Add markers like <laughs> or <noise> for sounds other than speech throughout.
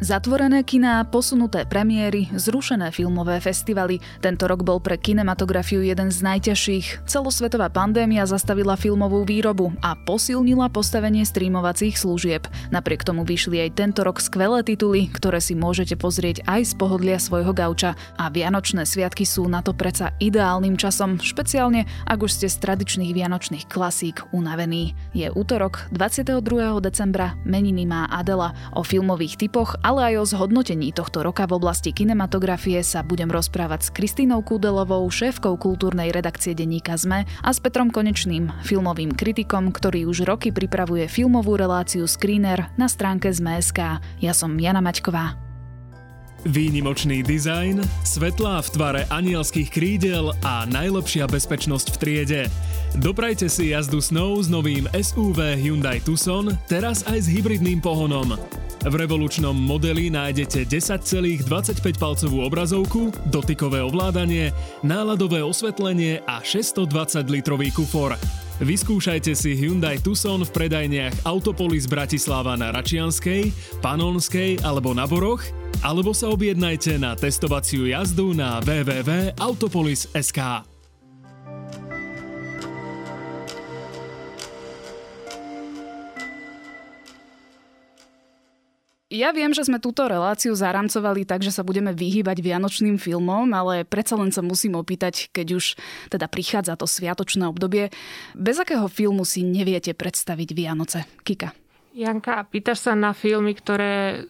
Zatvorené kiná, posunuté premiéry, zrušené filmové festivaly. Tento rok bol pre kinematografiu jeden z najťažších. Celosvetová pandémia zastavila filmovú výrobu a posilnila postavenie streamovacích služieb. Napriek tomu vyšli aj tento rok skvelé tituly, ktoré si môžete pozrieť aj z pohodlia svojho gauča. A Vianočné sviatky sú na to predsa ideálnym časom, špeciálne ak už ste z tradičných vianočných klasík unavení. Je útorok, 22. decembra, meniny má Adela. O filmových typoch ale aj o zhodnotení tohto roka v oblasti kinematografie sa budem rozprávať s Kristínou Kúdelovou, šéfkou kultúrnej redakcie denníka ZME a s Petrom Konečným, filmovým kritikom, ktorý už roky pripravuje filmovú reláciu Screener na stránke ZME.sk. Ja som Jana Maťková. Výnimočný dizajn, svetlá v tvare anielských krídel a najlepšia bezpečnosť v triede. Doprajte si jazdu snov s novým SUV Hyundai Tucson, teraz aj s hybridným pohonom. V revolučnom modeli nájdete 10,25-palcovú obrazovku, dotykové ovládanie, náladové osvetlenie a 620-litrový kufor. Vyskúšajte si Hyundai Tucson v predajniach Autopolis Bratislava na Račianskej, Panonskej alebo na Boroch, alebo sa objednajte na testovaciu jazdu na www.autopolis.sk. Ja viem, že sme túto reláciu zaramcovali tak, že sa budeme vyhýbať vianočným filmom, ale predsa len sa musím opýtať, keď už teda prichádza to sviatočné obdobie, bez akého filmu si neviete predstaviť Vianoce? Kika. Janka, pýtaš sa na filmy, ktoré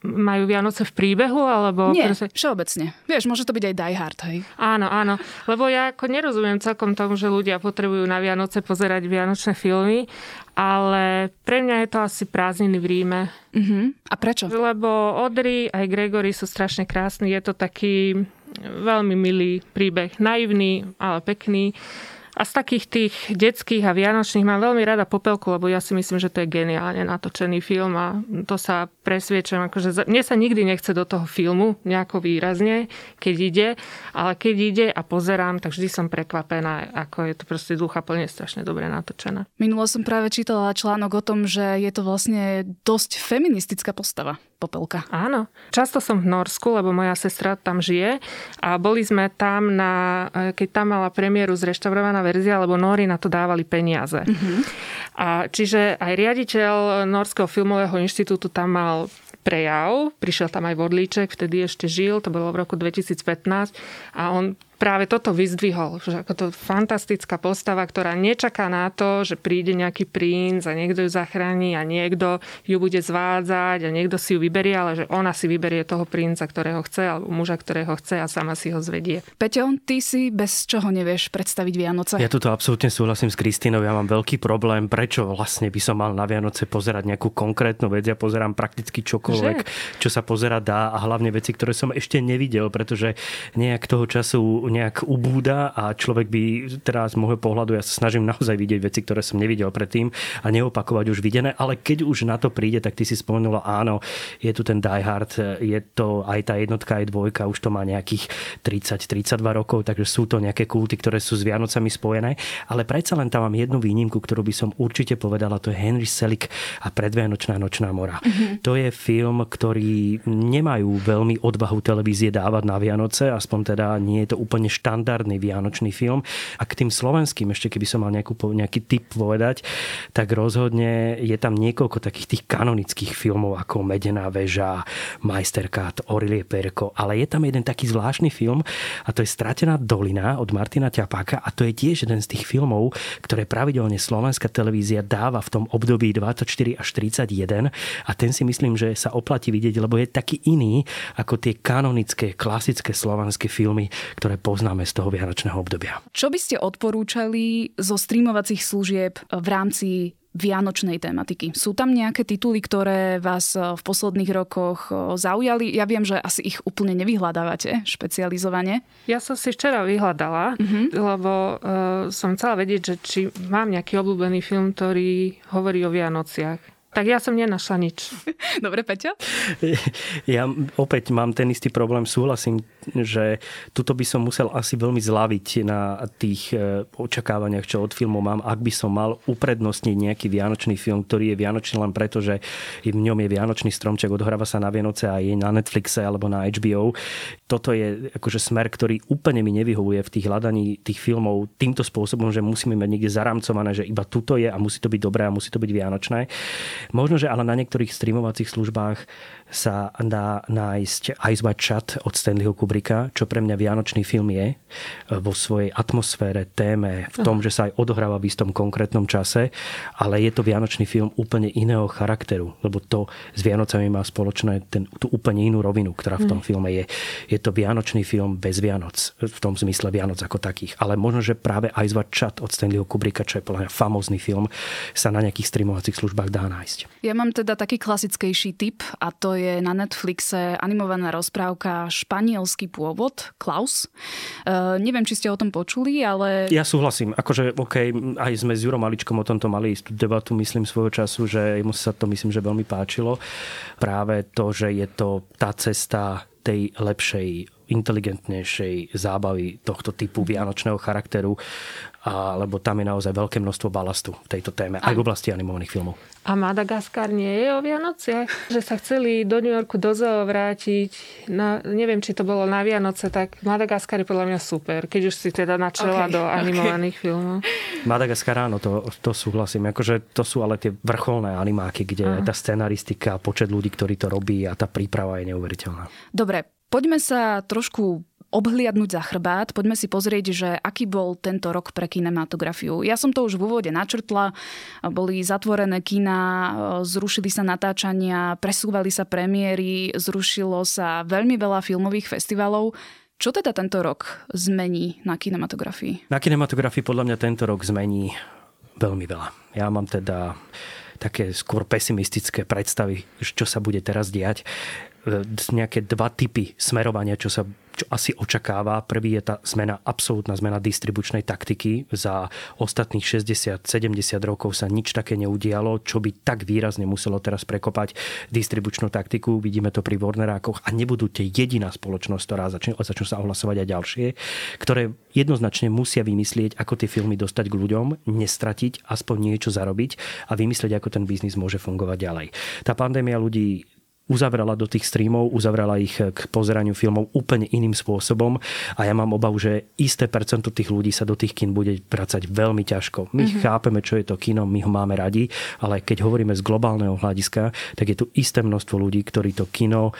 majú Vianoce v príbehu? Alebo Nie, sa... všeobecne. Vieš, môže to byť aj Die Hard, hej? Áno, áno. Lebo ja ako nerozumiem celkom tomu, že ľudia potrebujú na Vianoce pozerať vianočné filmy, ale pre mňa je to asi prázdniny v Ríme. Uh-huh. A prečo? Lebo Audrey aj Gregory sú strašne krásni. Je to taký veľmi milý príbeh. Naivný, ale pekný. A z takých tých detských a vianočných mám veľmi rada Popelku, lebo ja si myslím, že to je geniálne natočený film a to sa presviečam. Akože mne sa nikdy nechce do toho filmu nejako výrazne, keď ide, ale keď ide a pozerám, tak vždy som prekvapená, ako je to proste ducha plne strašne dobre natočená. Minulo som práve čítala článok o tom, že je to vlastne dosť feministická postava. Popelka. Áno. Často som v Norsku, lebo moja sestra tam žije a boli sme tam na, keď tam mala premiéru zreštaurovaná verzia, lebo Nóri na to dávali peniaze. Mm-hmm. A čiže aj riaditeľ Norského filmového inštitútu tam mal prejav, prišiel tam aj Vodlíček, vtedy ešte žil, to bolo v roku 2015 a on práve toto vyzdvihol, že ako to fantastická postava, ktorá nečaká na to, že príde nejaký princ a niekto ju zachráni a niekto ju bude zvádzať a niekto si ju vyberie, ale že ona si vyberie toho princa, ktorého chce, alebo muža, ktorého chce a sama si ho zvedie. Peťo, ty si bez čoho nevieš predstaviť Vianoce? Ja toto absolútne súhlasím s Kristínou. Ja mám veľký problém, prečo vlastne by som mal na Vianoce pozerať nejakú konkrétnu vec. Ja pozerám prakticky čokoľvek, že? čo sa pozerať dá a hlavne veci, ktoré som ešte nevidel, pretože nejak toho času nejak ubúda a človek by teraz z môjho pohľadu, ja sa snažím naozaj vidieť veci, ktoré som nevidel predtým a neopakovať už videné, ale keď už na to príde, tak ty si spomenula, áno, je tu ten Die Hard, je to aj tá jednotka, aj dvojka, už to má nejakých 30-32 rokov, takže sú to nejaké kulty, ktoré sú s Vianocami spojené, ale predsa len tam mám jednu výnimku, ktorú by som určite povedala, to je Henry Selick a Predvianočná nočná mora. Mm-hmm. To je film, ktorý nemajú veľmi odvahu televízie dávať na Vianoce, aspoň teda nie je to úplne úplne štandardný vianočný film. A k tým slovenským, ešte keby som mal nejakú, nejaký tip povedať, tak rozhodne je tam niekoľko takých tých kanonických filmov ako Medená väža, Majsterkát, Orilie Perko, ale je tam jeden taký zvláštny film a to je Stratená dolina od Martina Ťapáka a to je tiež jeden z tých filmov, ktoré pravidelne slovenská televízia dáva v tom období 24 až 31 a ten si myslím, že sa oplatí vidieť, lebo je taký iný ako tie kanonické, klasické slovenské filmy, ktoré poznáme z toho vianočného obdobia. Čo by ste odporúčali zo streamovacích služieb v rámci vianočnej tematiky. Sú tam nejaké tituly, ktoré vás v posledných rokoch zaujali? Ja viem, že asi ich úplne nevyhľadávate špecializovane. Ja som si včera vyhľadala, uh-huh. lebo uh, som chcela vedieť, že či mám nejaký obľúbený film, ktorý hovorí o Vianociach Tak ja som nenašla nič. <laughs> Dobre, Peťo? <laughs> Ja opäť mám ten istý problém, súhlasím, že tuto by som musel asi veľmi zlaviť na tých e, očakávaniach, čo od filmu mám, ak by som mal uprednostniť nejaký vianočný film, ktorý je vianočný len preto, že v ňom je vianočný stromček, odhráva sa na Vianoce a je na Netflixe alebo na HBO. Toto je akože smer, ktorý úplne mi nevyhovuje v tých hľadaní tých filmov týmto spôsobom, že musíme mať niekde zaramcované, že iba tuto je a musí to byť dobré a musí to byť vianočné. Možno, že ale na niektorých streamovacích službách sa dá nájsť Ice White Chat od Stanleyho Kubricka, čo pre mňa vianočný film je, vo svojej atmosfére, téme, v tom, že sa aj odohráva v istom konkrétnom čase, ale je to vianočný film úplne iného charakteru, lebo to s Vianocami má spoločné ten, tú úplne inú rovinu, ktorá v tom mm. filme je. Je to vianočný film bez Vianoc, v tom zmysle Vianoc ako takých. Ale možno, že práve Ice White Chat od Stanleyho Kubricka, čo je podľa mňa famózny film, sa na nejakých streamovacích službách dá nájsť. Ja mám teda taký klasickejší typ a to je na Netflixe animovaná rozprávka Španielský pôvod, Klaus. Uh, neviem, či ste o tom počuli, ale... Ja súhlasím. Akože, OK, aj sme s Jurom Maličkom o tomto mali istú debatu, myslím, svojho času, že mu sa to, myslím, že veľmi páčilo. Práve to, že je to tá cesta tej lepšej inteligentnejšej zábavy tohto typu vianočného charakteru, a, lebo tam je naozaj veľké množstvo balastu v tejto téme, aj v oblasti animovaných filmov. A Madagaskar nie je o Vianoce? Že sa chceli do New Yorku do zoo vrátiť, na, neviem, či to bolo na Vianoce, tak Madagaskar je podľa mňa super, keď už si teda načela okay, do animovaných okay. filmov. Madagaskar áno, to, to súhlasím. Akože to sú ale tie vrcholné animáky, kde Aha. tá scenaristika, počet ľudí, ktorí to robí a tá príprava je neuveriteľná. Dobre, Poďme sa trošku obhliadnúť za chrbát. Poďme si pozrieť, že aký bol tento rok pre kinematografiu. Ja som to už v úvode načrtla. Boli zatvorené kina, zrušili sa natáčania, presúvali sa premiéry, zrušilo sa veľmi veľa filmových festivalov. Čo teda tento rok zmení na kinematografii? Na kinematografii podľa mňa tento rok zmení veľmi veľa. Ja mám teda také skôr pesimistické predstavy, čo sa bude teraz diať. E, nejaké dva typy smerovania, čo sa čo asi očakáva. Prvý je tá zmena, absolútna zmena distribučnej taktiky. Za ostatných 60-70 rokov sa nič také neudialo, čo by tak výrazne muselo teraz prekopať distribučnú taktiku. Vidíme to pri Warnerákoch a nebudú tie jediná spoločnosť, ktorá začne, začnú sa ohlasovať aj ďalšie, ktoré jednoznačne musia vymyslieť, ako tie filmy dostať k ľuďom, nestratiť, aspoň niečo zarobiť a vymyslieť, ako ten biznis môže fungovať ďalej. Tá pandémia ľudí uzavrela do tých streamov, uzavrela ich k pozeraniu filmov úplne iným spôsobom a ja mám obavu, že isté percento tých ľudí sa do tých kin bude vracať veľmi ťažko. My mm-hmm. chápeme, čo je to kino, my ho máme radi, ale keď hovoríme z globálneho hľadiska, tak je tu isté množstvo ľudí, ktorí to kino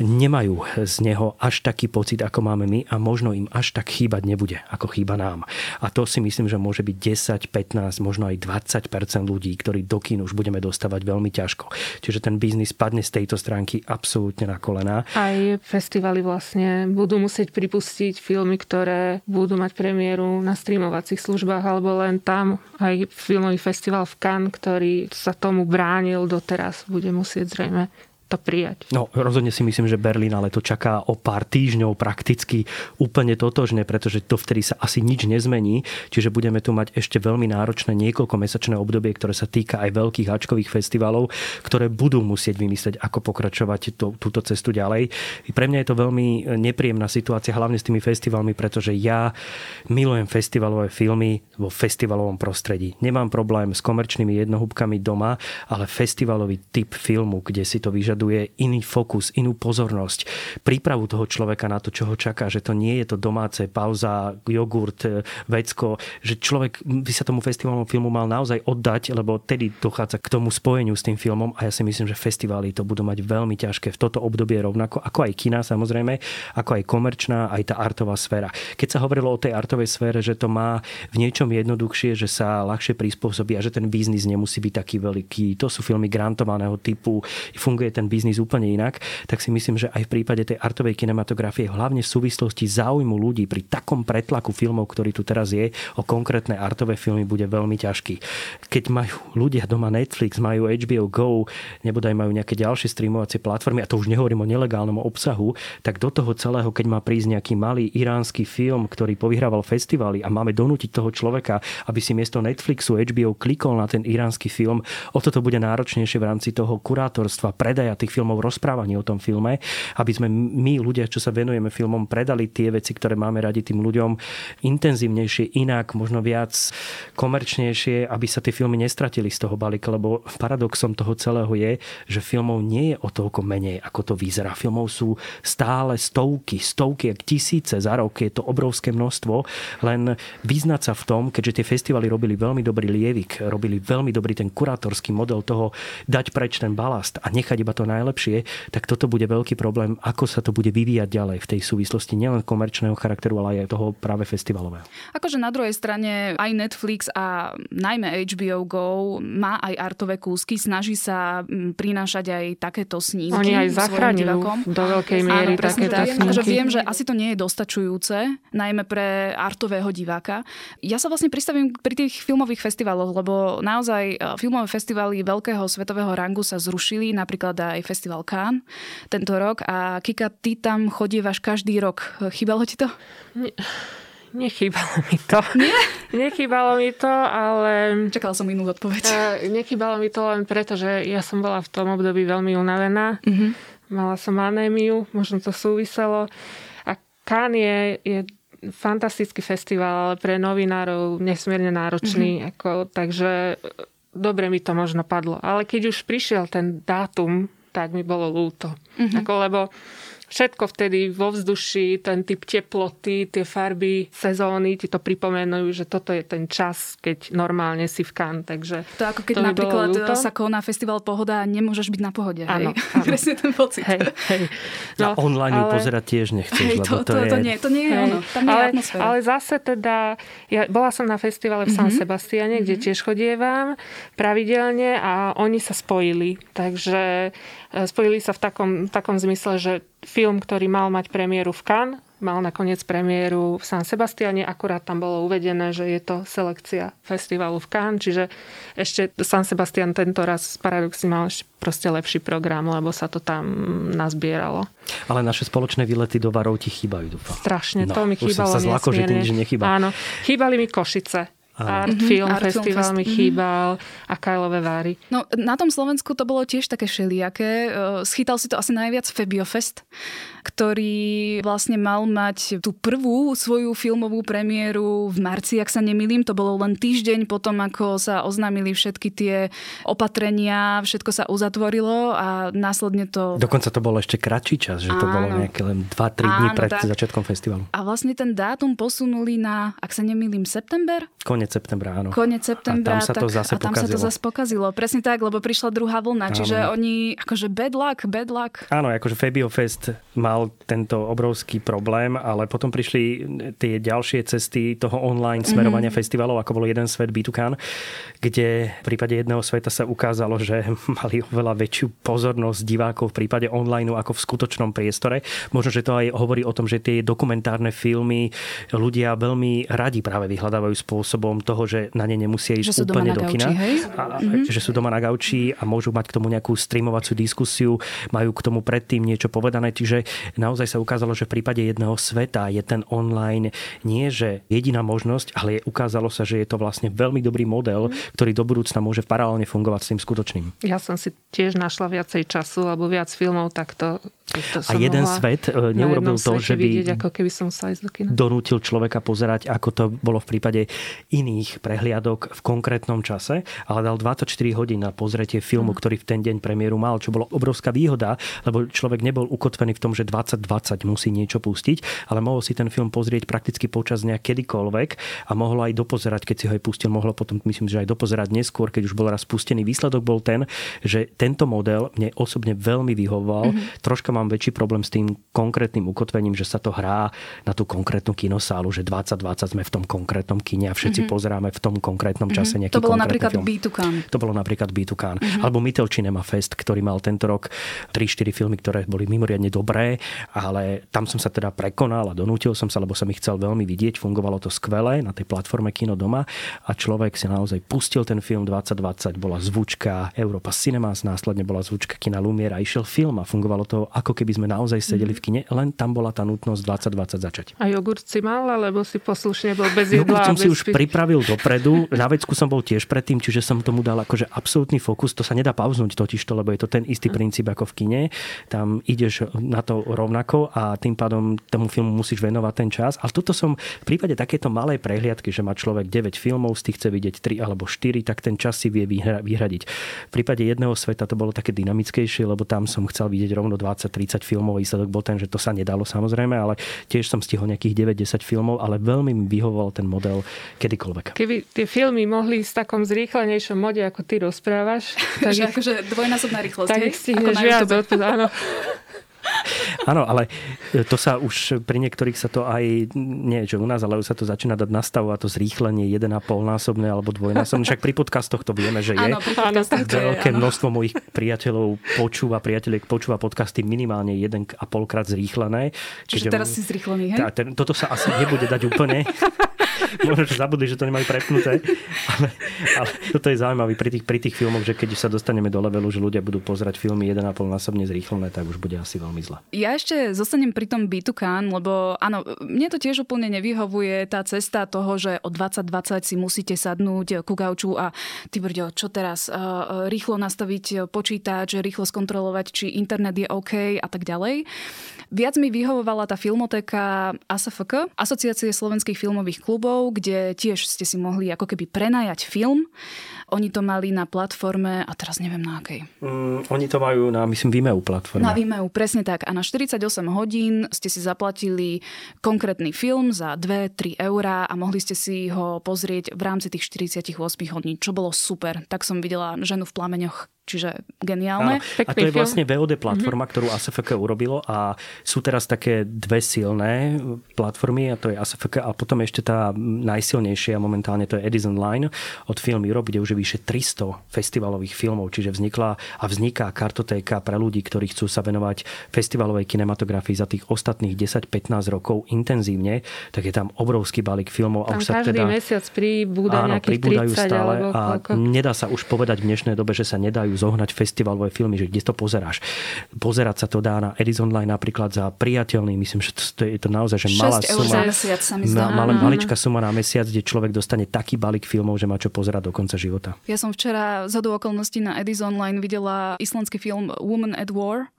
nemajú z neho až taký pocit, ako máme my a možno im až tak chýbať nebude, ako chýba nám. A to si myslím, že môže byť 10, 15, možno aj 20% ľudí, ktorí do kín už budeme dostávať veľmi ťažko. Čiže ten biznis padne z tejto stránky absolútne na kolená. Aj festivaly vlastne budú musieť pripustiť filmy, ktoré budú mať premiéru na streamovacích službách alebo len tam. Aj filmový festival v Cannes, ktorý sa tomu bránil doteraz, bude musieť zrejme to prijať. No, rozhodne si myslím, že Berlín ale to čaká o pár týždňov prakticky úplne totožne, pretože to vtedy sa asi nič nezmení, čiže budeme tu mať ešte veľmi náročné niekoľko mesačné obdobie, ktoré sa týka aj veľkých hačkových festivalov, ktoré budú musieť vymyslieť, ako pokračovať to, túto cestu ďalej. Pre mňa je to veľmi nepríjemná situácia, hlavne s tými festivalmi, pretože ja milujem festivalové filmy vo festivalovom prostredí. Nemám problém s komerčnými jednohúbkami doma, ale festivalový typ filmu, kde si to vyžaduje vyžaduje iný fokus, inú pozornosť, prípravu toho človeka na to, čo ho čaká, že to nie je to domáce pauza, jogurt, e, vecko, že človek by sa tomu festivalnom filmu mal naozaj oddať, lebo tedy dochádza k tomu spojeniu s tým filmom a ja si myslím, že festivály to budú mať veľmi ťažké v toto obdobie rovnako, ako aj kina samozrejme, ako aj komerčná, aj tá artová sféra. Keď sa hovorilo o tej artovej sfére, že to má v niečom jednoduchšie, že sa ľahšie prispôsobí a že ten biznis nemusí byť taký veľký. To sú filmy grantovaného typu, funguje ten ten biznis úplne inak, tak si myslím, že aj v prípade tej artovej kinematografie, hlavne v súvislosti záujmu ľudí pri takom pretlaku filmov, ktorý tu teraz je, o konkrétne artové filmy bude veľmi ťažký. Keď majú ľudia doma Netflix, majú HBO Go, nebodaj majú nejaké ďalšie streamovacie platformy, a to už nehovorím o nelegálnom obsahu, tak do toho celého, keď má prísť nejaký malý iránsky film, ktorý povyhrával festivály a máme donútiť toho človeka, aby si miesto Netflixu HBO klikol na ten iránsky film, o toto bude náročnejšie v rámci toho kurátorstva, predaja tých filmov, rozprávaní o tom filme, aby sme my, ľudia, čo sa venujeme filmom, predali tie veci, ktoré máme radi tým ľuďom intenzívnejšie, inak, možno viac komerčnejšie, aby sa tie filmy nestratili z toho balíka, lebo paradoxom toho celého je, že filmov nie je o toľko menej, ako to vyzerá. Filmov sú stále stovky, stovky, ak tisíce za rok, je to obrovské množstvo, len vyznať sa v tom, keďže tie festivaly robili veľmi dobrý lievik, robili veľmi dobrý ten kurátorský model toho dať preč ten balast a nechať iba to najlepšie, tak toto bude veľký problém, ako sa to bude vyvíjať ďalej v tej súvislosti nielen komerčného charakteru, ale aj toho práve festivalového. Akože na druhej strane aj Netflix a najmä HBO Go má aj artové kúsky, snaží sa mm, prinášať aj takéto snímky. Oni aj zachraňujú do veľkej miery Áno, takéto tak. snímky. Že viem, že asi to nie je dostačujúce, najmä pre artového diváka. Ja sa vlastne pristavím pri tých filmových festivaloch, lebo naozaj e, filmové festivaly veľkého svetového rangu sa zrušili, napríklad aj festival Cannes tento rok a Kika, ty tam chodívaš každý rok. Chýbalo ti to? Nie. Nechýbalo mi to. Nie? <laughs> Nechýbalo mi to, ale... Čakala som inú odpoveď. Uh, nechýbalo mi to len preto, že ja som bola v tom období veľmi unavená. Uh-huh. Mala som anémiu, možno to súviselo. A Cannes je, je fantastický festival, ale pre novinárov nesmierne náročný. Uh-huh. Ako, takže dobre mi to možno padlo. Ale keď už prišiel ten dátum, tak mi bolo lúto. Uh-huh. Ako, lebo všetko vtedy vo vzduši, ten typ teploty, tie farby sezóny ti to pripomenujú, že toto je ten čas, keď normálne si v kan. Takže to ako keď to napríklad sa koná festival Pohoda a nemôžeš byť na pohode. Áno, <laughs> áno. Presne ten pocit. Hej, hej. No, na online ale... pozerať tiež nechceš, hej, to, to, to, je... to, nie, to nie je hej. ono. Tam nie ale, je atmosféra. Ale zase teda, ja bola som na festivale v San mm-hmm. Sebastiane, kde mm-hmm. tiež chodievam pravidelne a oni sa spojili. Takže spojili sa v takom, takom zmysle, že film, ktorý mal mať premiéru v Cannes, mal nakoniec premiéru v San Sebastiane, akurát tam bolo uvedené, že je to selekcia festivalu v Cannes, čiže ešte San Sebastian tento raz paradoxne mal ešte proste lepší program, lebo sa to tam nazbieralo. Ale naše spoločné výlety do Varov ti chýbajú, dúfam. Strašne, no, to mi chýbalo sa zlako, že nič nechýba. Áno, chýbali mi Košice Art mm-hmm, Film Art Festival Film mi mhm. chýbal mm-hmm. a Kajlové Váry. No, na tom Slovensku to bolo tiež také šeliaké. Schytal si to asi najviac Febiofest ktorý vlastne mal mať tú prvú svoju filmovú premiéru v marci, ak sa nemýlim. To bolo len týždeň potom, ako sa oznámili všetky tie opatrenia, všetko sa uzatvorilo a následne to... Dokonca to bolo ešte kratší čas, že to áno. bolo nejaké len 2-3 dní pred tak. začiatkom festivalu. A vlastne ten dátum posunuli na, ak sa nemýlim, september? Konec septembra, áno. Konec septembra. A tam sa tak, to zase a tam pokazilo. sa to zase pokazilo. Presne tak, lebo prišla druhá vlna. Áno. Čiže oni, akože bad luck, bad luck. Áno, akože Fabio Fest mal tento obrovský problém, ale potom prišli tie ďalšie cesty toho online smerovania mm-hmm. festivalov, ako bol jeden svet Bitukan, kde v prípade jedného sveta sa ukázalo, že <laughs> mali oveľa väčšiu pozornosť divákov v prípade online ako v skutočnom priestore. Možno, že to aj hovorí o tom, že tie dokumentárne filmy ľudia veľmi radi práve vyhľadávajú spôsobom toho, že na ne nemusia ísť úplne do kina. A, mm-hmm. Že sú doma na gauči a môžu mať k tomu nejakú streamovaciu diskusiu, majú k tomu predtým niečo povedané. Čiže naozaj sa ukázalo, že v prípade jedného sveta je ten online nie že jediná možnosť, ale je, ukázalo sa, že je to vlastne veľmi dobrý model, mm. ktorý do budúcna môže paralelne fungovať s tým skutočným. Ja som si tiež našla viacej času alebo viac filmov, tak to a jeden svet e, neurobil to, že by vidieť, ako keby som sa do kina. donútil človeka pozerať, ako to bolo v prípade iných prehliadok v konkrétnom čase, ale dal 24 hodín na pozretie filmu, mm. ktorý v ten deň premiéru mal, čo bolo obrovská výhoda, lebo človek nebol ukotvený v tom, že 2020 musí niečo pustiť, ale mohol si ten film pozrieť prakticky počas dňa kedykoľvek a mohol aj dopozerať, keď si ho aj pustil, mohlo potom, myslím, že aj dopozerať neskôr, keď už bol raz pustený. Výsledok bol ten, že tento model mne osobne veľmi vyhovoval. Mm-hmm. Troška ma mám väčší problém s tým konkrétnym ukotvením, že sa to hrá na tú konkrétnu kinosálu, že 2020 sme v tom konkrétnom kine a všetci mm-hmm. pozeráme v tom konkrétnom mhm. čase nejaký To bolo napríklad film. Bitukan. To bolo napríklad Bitukan. Mm-hmm. Alebo Mytel Cinema Fest, ktorý mal tento rok 3-4 filmy, ktoré boli mimoriadne dobré, ale tam som sa teda prekonal a donútil som sa, lebo som ich chcel veľmi vidieť. Fungovalo to skvele na tej platforme Kino doma a človek si naozaj pustil ten film 2020, bola zvučka Europa Cinemas, následne bola zvučka kina Lumiera, išiel film a fungovalo to ako keby sme naozaj sedeli v kine, len tam bola tá nutnosť 2020 začať. A jogurt si mal, alebo si poslušne bol bez jedla? Jogurt som si už pripravil dopredu, na vecku som bol tiež predtým, čiže som tomu dal akože absolútny fokus, to sa nedá pauznúť totiž to, lebo je to ten istý princíp ako v kine. Tam ideš na to rovnako a tým pádom tomu filmu musíš venovať ten čas. Ale toto som v prípade takéto malej prehliadky, že má človek 9 filmov, z tých chce vidieť 3 alebo 4, tak ten čas si vie vyhradiť. V prípade jedného sveta to bolo také dynamickejšie, lebo tam som chcel vidieť rovno 20-30 filmov. Výsledok bol ten, že to sa nedalo samozrejme, ale tiež som stihol nejakých 9-10 filmov, ale veľmi mi vyhovoval ten model kedykoľvek. Keby tie filmy mohli v takom zrýchlenejšom mode, ako ty rozprávaš, <laughs> tak ich, akože dvojnásobná rýchlosť. Tak ich stihneš viac, áno. <laughs> Áno, ale to sa už pri niektorých sa to aj, nie že u nás, ale už sa to začína dať nastavovať to zrýchlenie 1,5 násobné alebo dvojnásobné. Však pri podcastoch to vieme, že je. Áno, pri podcastoch Veľké množstvo mojich priateľov počúva, priateľiek počúva podcasty minimálne 1,5 krát zrýchlené. Čiže teraz si zrýchlený, hej? Tá, ten, toto sa asi nebude dať úplne. <laughs> <laughs> Možno, že zabudli, že to nemajú prepnuté. Ale, ale toto je zaujímavé pri tých, pri tých filmoch, že keď sa dostaneme do levelu, že ľudia budú pozerať filmy 1,5 násobne zrýchlené, tak už bude asi veľmi zle. Ja ešte zostanem pri tom Bitukan, lebo áno, mne to tiež úplne nevyhovuje tá cesta toho, že o 2020 si musíte sadnúť ku gauču a ty brďo, čo teraz? Rýchlo nastaviť počítač, rýchlo skontrolovať, či internet je OK a tak ďalej. Viac mi vyhovovala tá filmotéka ASFK, Asociácie slovenských filmových klubov, kde tiež ste si mohli ako keby prenajať film. Oni to mali na platforme, a teraz neviem na akej. Mm, oni to majú na, myslím, Vimeo platforme. Na Vimeo, presne tak. A na 48 hodín ste si zaplatili konkrétny film za 2-3 eurá a mohli ste si ho pozrieť v rámci tých 48 hodín, čo bolo super. Tak som videla ženu v plameňoch Čiže geniálne. Áno. A to je vlastne VOD platforma, mm-hmm. ktorú ASFK urobilo a sú teraz také dve silné platformy a to je ASFK a potom ešte tá najsilnejšia momentálne to je Edison Line od Film Europe, kde už je vyše 300 festivalových filmov, čiže vznikla a vzniká kartotéka pre ľudí, ktorí chcú sa venovať festivalovej kinematografii za tých ostatných 10-15 rokov intenzívne, tak je tam obrovský balík filmov. Tam a už sa každý teda, mesiac pribúda áno, nejakých 30 stále alebo a nedá sa už povedať v dnešnej dobe, že sa nedajú dajú zohnať festivalové filmy, že kde to pozeráš. Pozerať sa to dá na Edison Line napríklad za priateľný, myslím, že to je to naozaj že malá suma. Mesiac sa mi zdá. Maličká suma na mesiac, kde človek dostane taký balík filmov, že má čo pozerať do konca života. Ja som včera z okolností na Edison Line videla islandský film Woman at War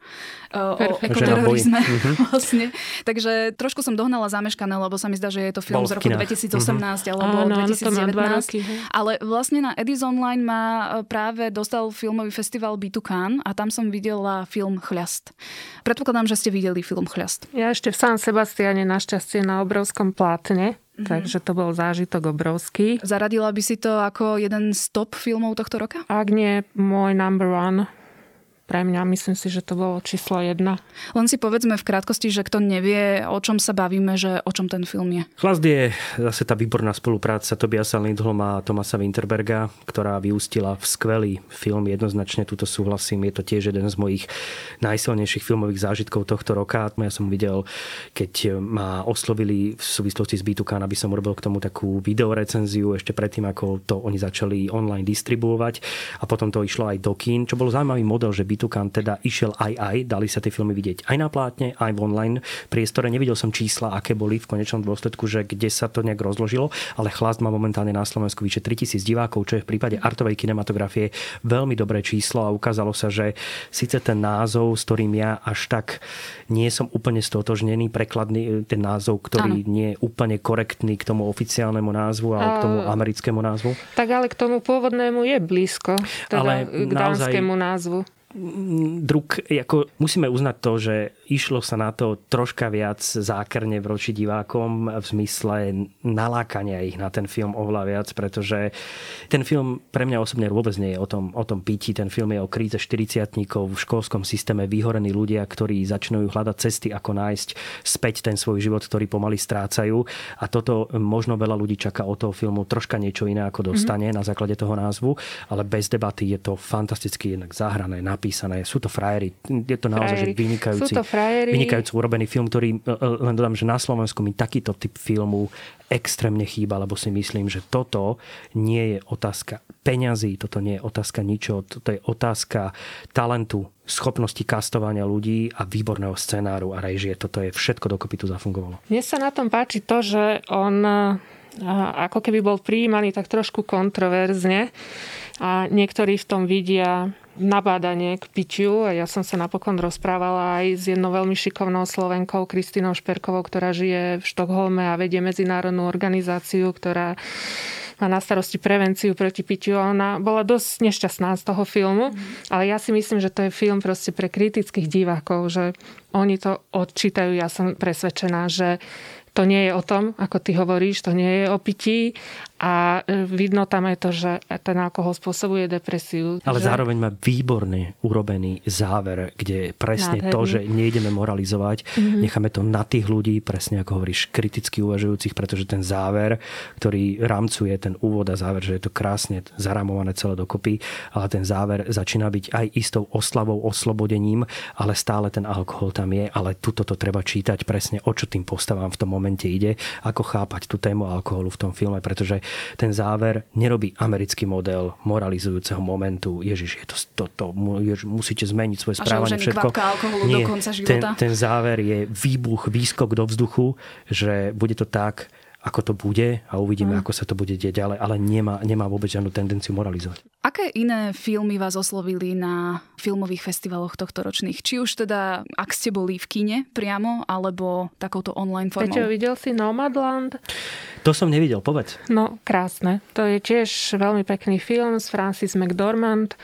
uh, o ekoterorizme. Mhm. <laughs> vlastne. Takže trošku som dohnala zameškané, lebo sa mi zdá, že je to film z roku 2018 mm-hmm. alebo Áno, 2019. Roky, ale vlastne na Edison Line má e, práve dostal film filmový festival Bitukan a tam som videla film Chľast. Predpokladám, že ste videli film Chľast. Ja ešte v San Sebastiane našťastie na obrovskom plátne. Mm-hmm. Takže to bol zážitok obrovský. Zaradila by si to ako jeden z top filmov tohto roka? Ak nie, môj number one pre mňa. Myslím si, že to bolo číslo jedna. Len si povedzme v krátkosti, že kto nevie, o čom sa bavíme, že o čom ten film je. Chlast je zase tá výborná spolupráca Tobiasa Lindholma a Tomasa Winterberga, ktorá vyústila v skvelý film. Jednoznačne túto súhlasím. Je to tiež jeden z mojich najsilnejších filmových zážitkov tohto roka. Ja som videl, keď ma oslovili v súvislosti s Bitukan, aby som urobil k tomu takú videorecenziu ešte predtým, ako to oni začali online distribuovať. A potom to išlo aj do kín, čo bol zaujímavý model, že Bitukan teda išiel aj aj, dali sa tie filmy vidieť aj na plátne, aj v online priestore. Nevidel som čísla, aké boli v konečnom dôsledku, že kde sa to nejak rozložilo, ale Chlast má momentálne na Slovensku vyše 3000 divákov, čo je v prípade artovej kinematografie veľmi dobré číslo a ukázalo sa, že síce ten názov, s ktorým ja až tak nie som úplne stotožnený, prekladný ten názov, ktorý ano. nie je úplne korektný k tomu oficiálnemu názvu a k tomu americkému názvu. Tak ale k tomu pôvodnému je blízko, teda ale k dánskému názvu druk, ako musíme uznať to, že išlo sa na to troška viac zákerne vroči divákom v zmysle nalákania ich na ten film oveľa viac, pretože ten film pre mňa osobne vôbec nie je o tom, o tom pití. Ten film je o kríze 40 v školskom systéme, vyhorení ľudia, ktorí začínajú hľadať cesty, ako nájsť späť ten svoj život, ktorý pomaly strácajú. A toto možno veľa ľudí čaká od toho filmu troška niečo iné, ako dostane mm-hmm. na základe toho názvu, ale bez debaty je to fantasticky jednak zahrané, napísané. Sú to frajery. Je to naozaj že vynikajúci, Sú to vynikajúci urobený film, ktorý, e, e, len dodám, že na Slovensku mi takýto typ filmu extrémne chýba, lebo si myslím, že toto nie je otázka peňazí, toto nie je otázka ničoho, toto je otázka talentu, schopnosti kastovania ľudí a výborného scenáru a režie. Toto je všetko dokopy tu zafungovalo. Mne sa na tom páči to, že on ako keby bol prijímaný tak trošku kontroverzne a niektorí v tom vidia nabádanie k pičiu a ja som sa napokon rozprávala aj s jednou veľmi šikovnou Slovenkou, Kristinou Šperkovou, ktorá žije v Štokholme a vedie medzinárodnú organizáciu, ktorá má na starosti prevenciu proti pitiu. A ona bola dosť nešťastná z toho filmu, ale ja si myslím, že to je film proste pre kritických divákov, že oni to odčítajú, ja som presvedčená, že to nie je o tom, ako ty hovoríš, to nie je o pití a e, vidno tam aj to, že ten alkohol spôsobuje depresiu. Ale že... zároveň má výborný urobený záver, kde presne Nádherný. to, že nejdeme moralizovať, mm-hmm. necháme to na tých ľudí, presne ako hovoríš, kriticky uvažujúcich, pretože ten záver, ktorý rámcuje ten úvod a záver, že je to krásne zaramované celé dokopy, ale ten záver začína byť aj istou oslavou, oslobodením, ale stále ten alkohol tam je, ale tuto to treba čítať presne, o čo tým postavám v tom momente ide, ako chápať tú tému alkoholu v tom filme, pretože ten záver nerobí americký model moralizujúceho momentu. Ježiš, je to, to, to ježiš, musíte zmeniť svoje správanie. všetko. alkoholu Nie, do konca života. Ten, ten záver je výbuch, výskok do vzduchu, že bude to tak, ako to bude a uvidíme, mm. ako sa to bude deť ďalej, ale nemá, nemá vôbec žiadnu tendenciu moralizovať. Aké iné filmy vás oslovili na filmových festivaloch tohto ročných? Či už teda, ak ste boli v kine priamo, alebo takouto online formou? Peťo, videl si Nomadland? To som nevidel, povedz. No, krásne. To je tiež veľmi pekný film s Francis McDormand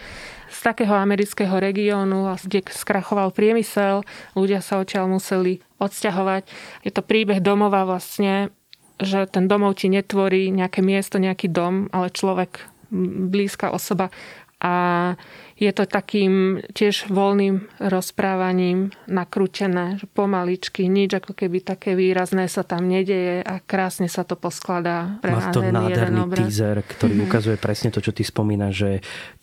z takého amerického regiónu, kde skrachoval priemysel, ľudia sa odtiaľ museli odsťahovať. Je to príbeh domova vlastne že ten domov ti netvorí nejaké miesto, nejaký dom, ale človek, blízka osoba. A je to takým tiež voľným rozprávaním nakrútené, že pomaličky, nič ako keby také výrazné sa tam nedeje a krásne sa to poskladá. Pre Má to nádherný teaser, ktorý mm-hmm. ukazuje presne to, čo ty spomínaš, že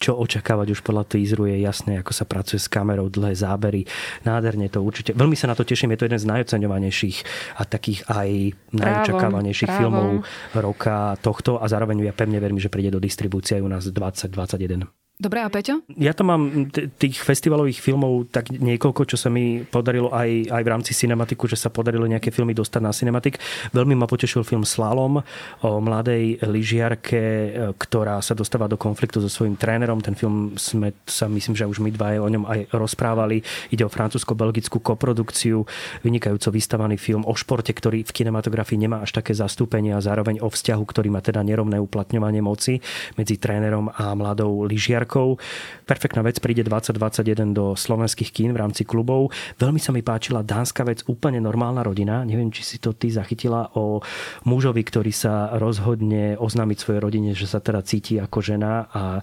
čo očakávať už podľa teaseru je jasné, ako sa pracuje s kamerou, dlhé zábery. Nádherne to určite. Veľmi sa na to teším, je to jeden z najoceňovanejších a takých aj najočakávanejších právom. filmov roka tohto a zároveň ja pevne verím, že príde do distribúcie u nás 2021. Dobre, a Peťo? Ja to mám t- tých festivalových filmov tak niekoľko, čo sa mi podarilo aj, aj v rámci cinematiku, že sa podarilo nejaké filmy dostať na cinematik. Veľmi ma potešil film Slalom o mladej lyžiarke, e, ktorá sa dostáva do konfliktu so svojím trénerom. Ten film sme sa, myslím, že už my dva o ňom aj rozprávali. Ide o francúzsko-belgickú koprodukciu, vynikajúco vystavaný film o športe, ktorý v kinematografii nemá až také zastúpenie a zároveň o vzťahu, ktorý má teda nerovné uplatňovanie moci medzi trénerom a mladou lyžiarkou Maďarkou. Perfektná vec, príde 2021 do slovenských kín v rámci klubov. Veľmi sa mi páčila dánska vec, úplne normálna rodina. Neviem, či si to ty zachytila o mužovi, ktorý sa rozhodne oznámiť svojej rodine, že sa teda cíti ako žena a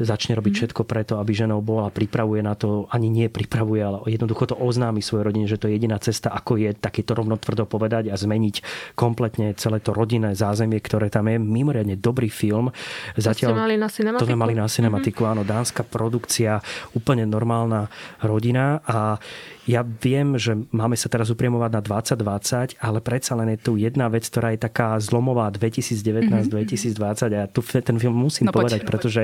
začne robiť mhm. všetko preto, aby ženou bola, pripravuje na to, ani nie pripravuje, ale jednoducho to oznámi svojej rodine, že to je jediná cesta, ako je takéto rovno tvrdo povedať a zmeniť kompletne celé to rodinné zázemie, ktoré tam je. Mimoriadne dobrý film. Zatiaľ, to sme mali na cinematiku. To sme mali na cinematiku, mm-hmm. áno, dánska produkcia, úplne normálna rodina a ja viem, že máme sa teraz upriemovať na 2020, ale predsa len je tu jedna vec, ktorá je taká zlomová 2019-2020 mm-hmm. a tu ten film musím no, povedať, poď, pretože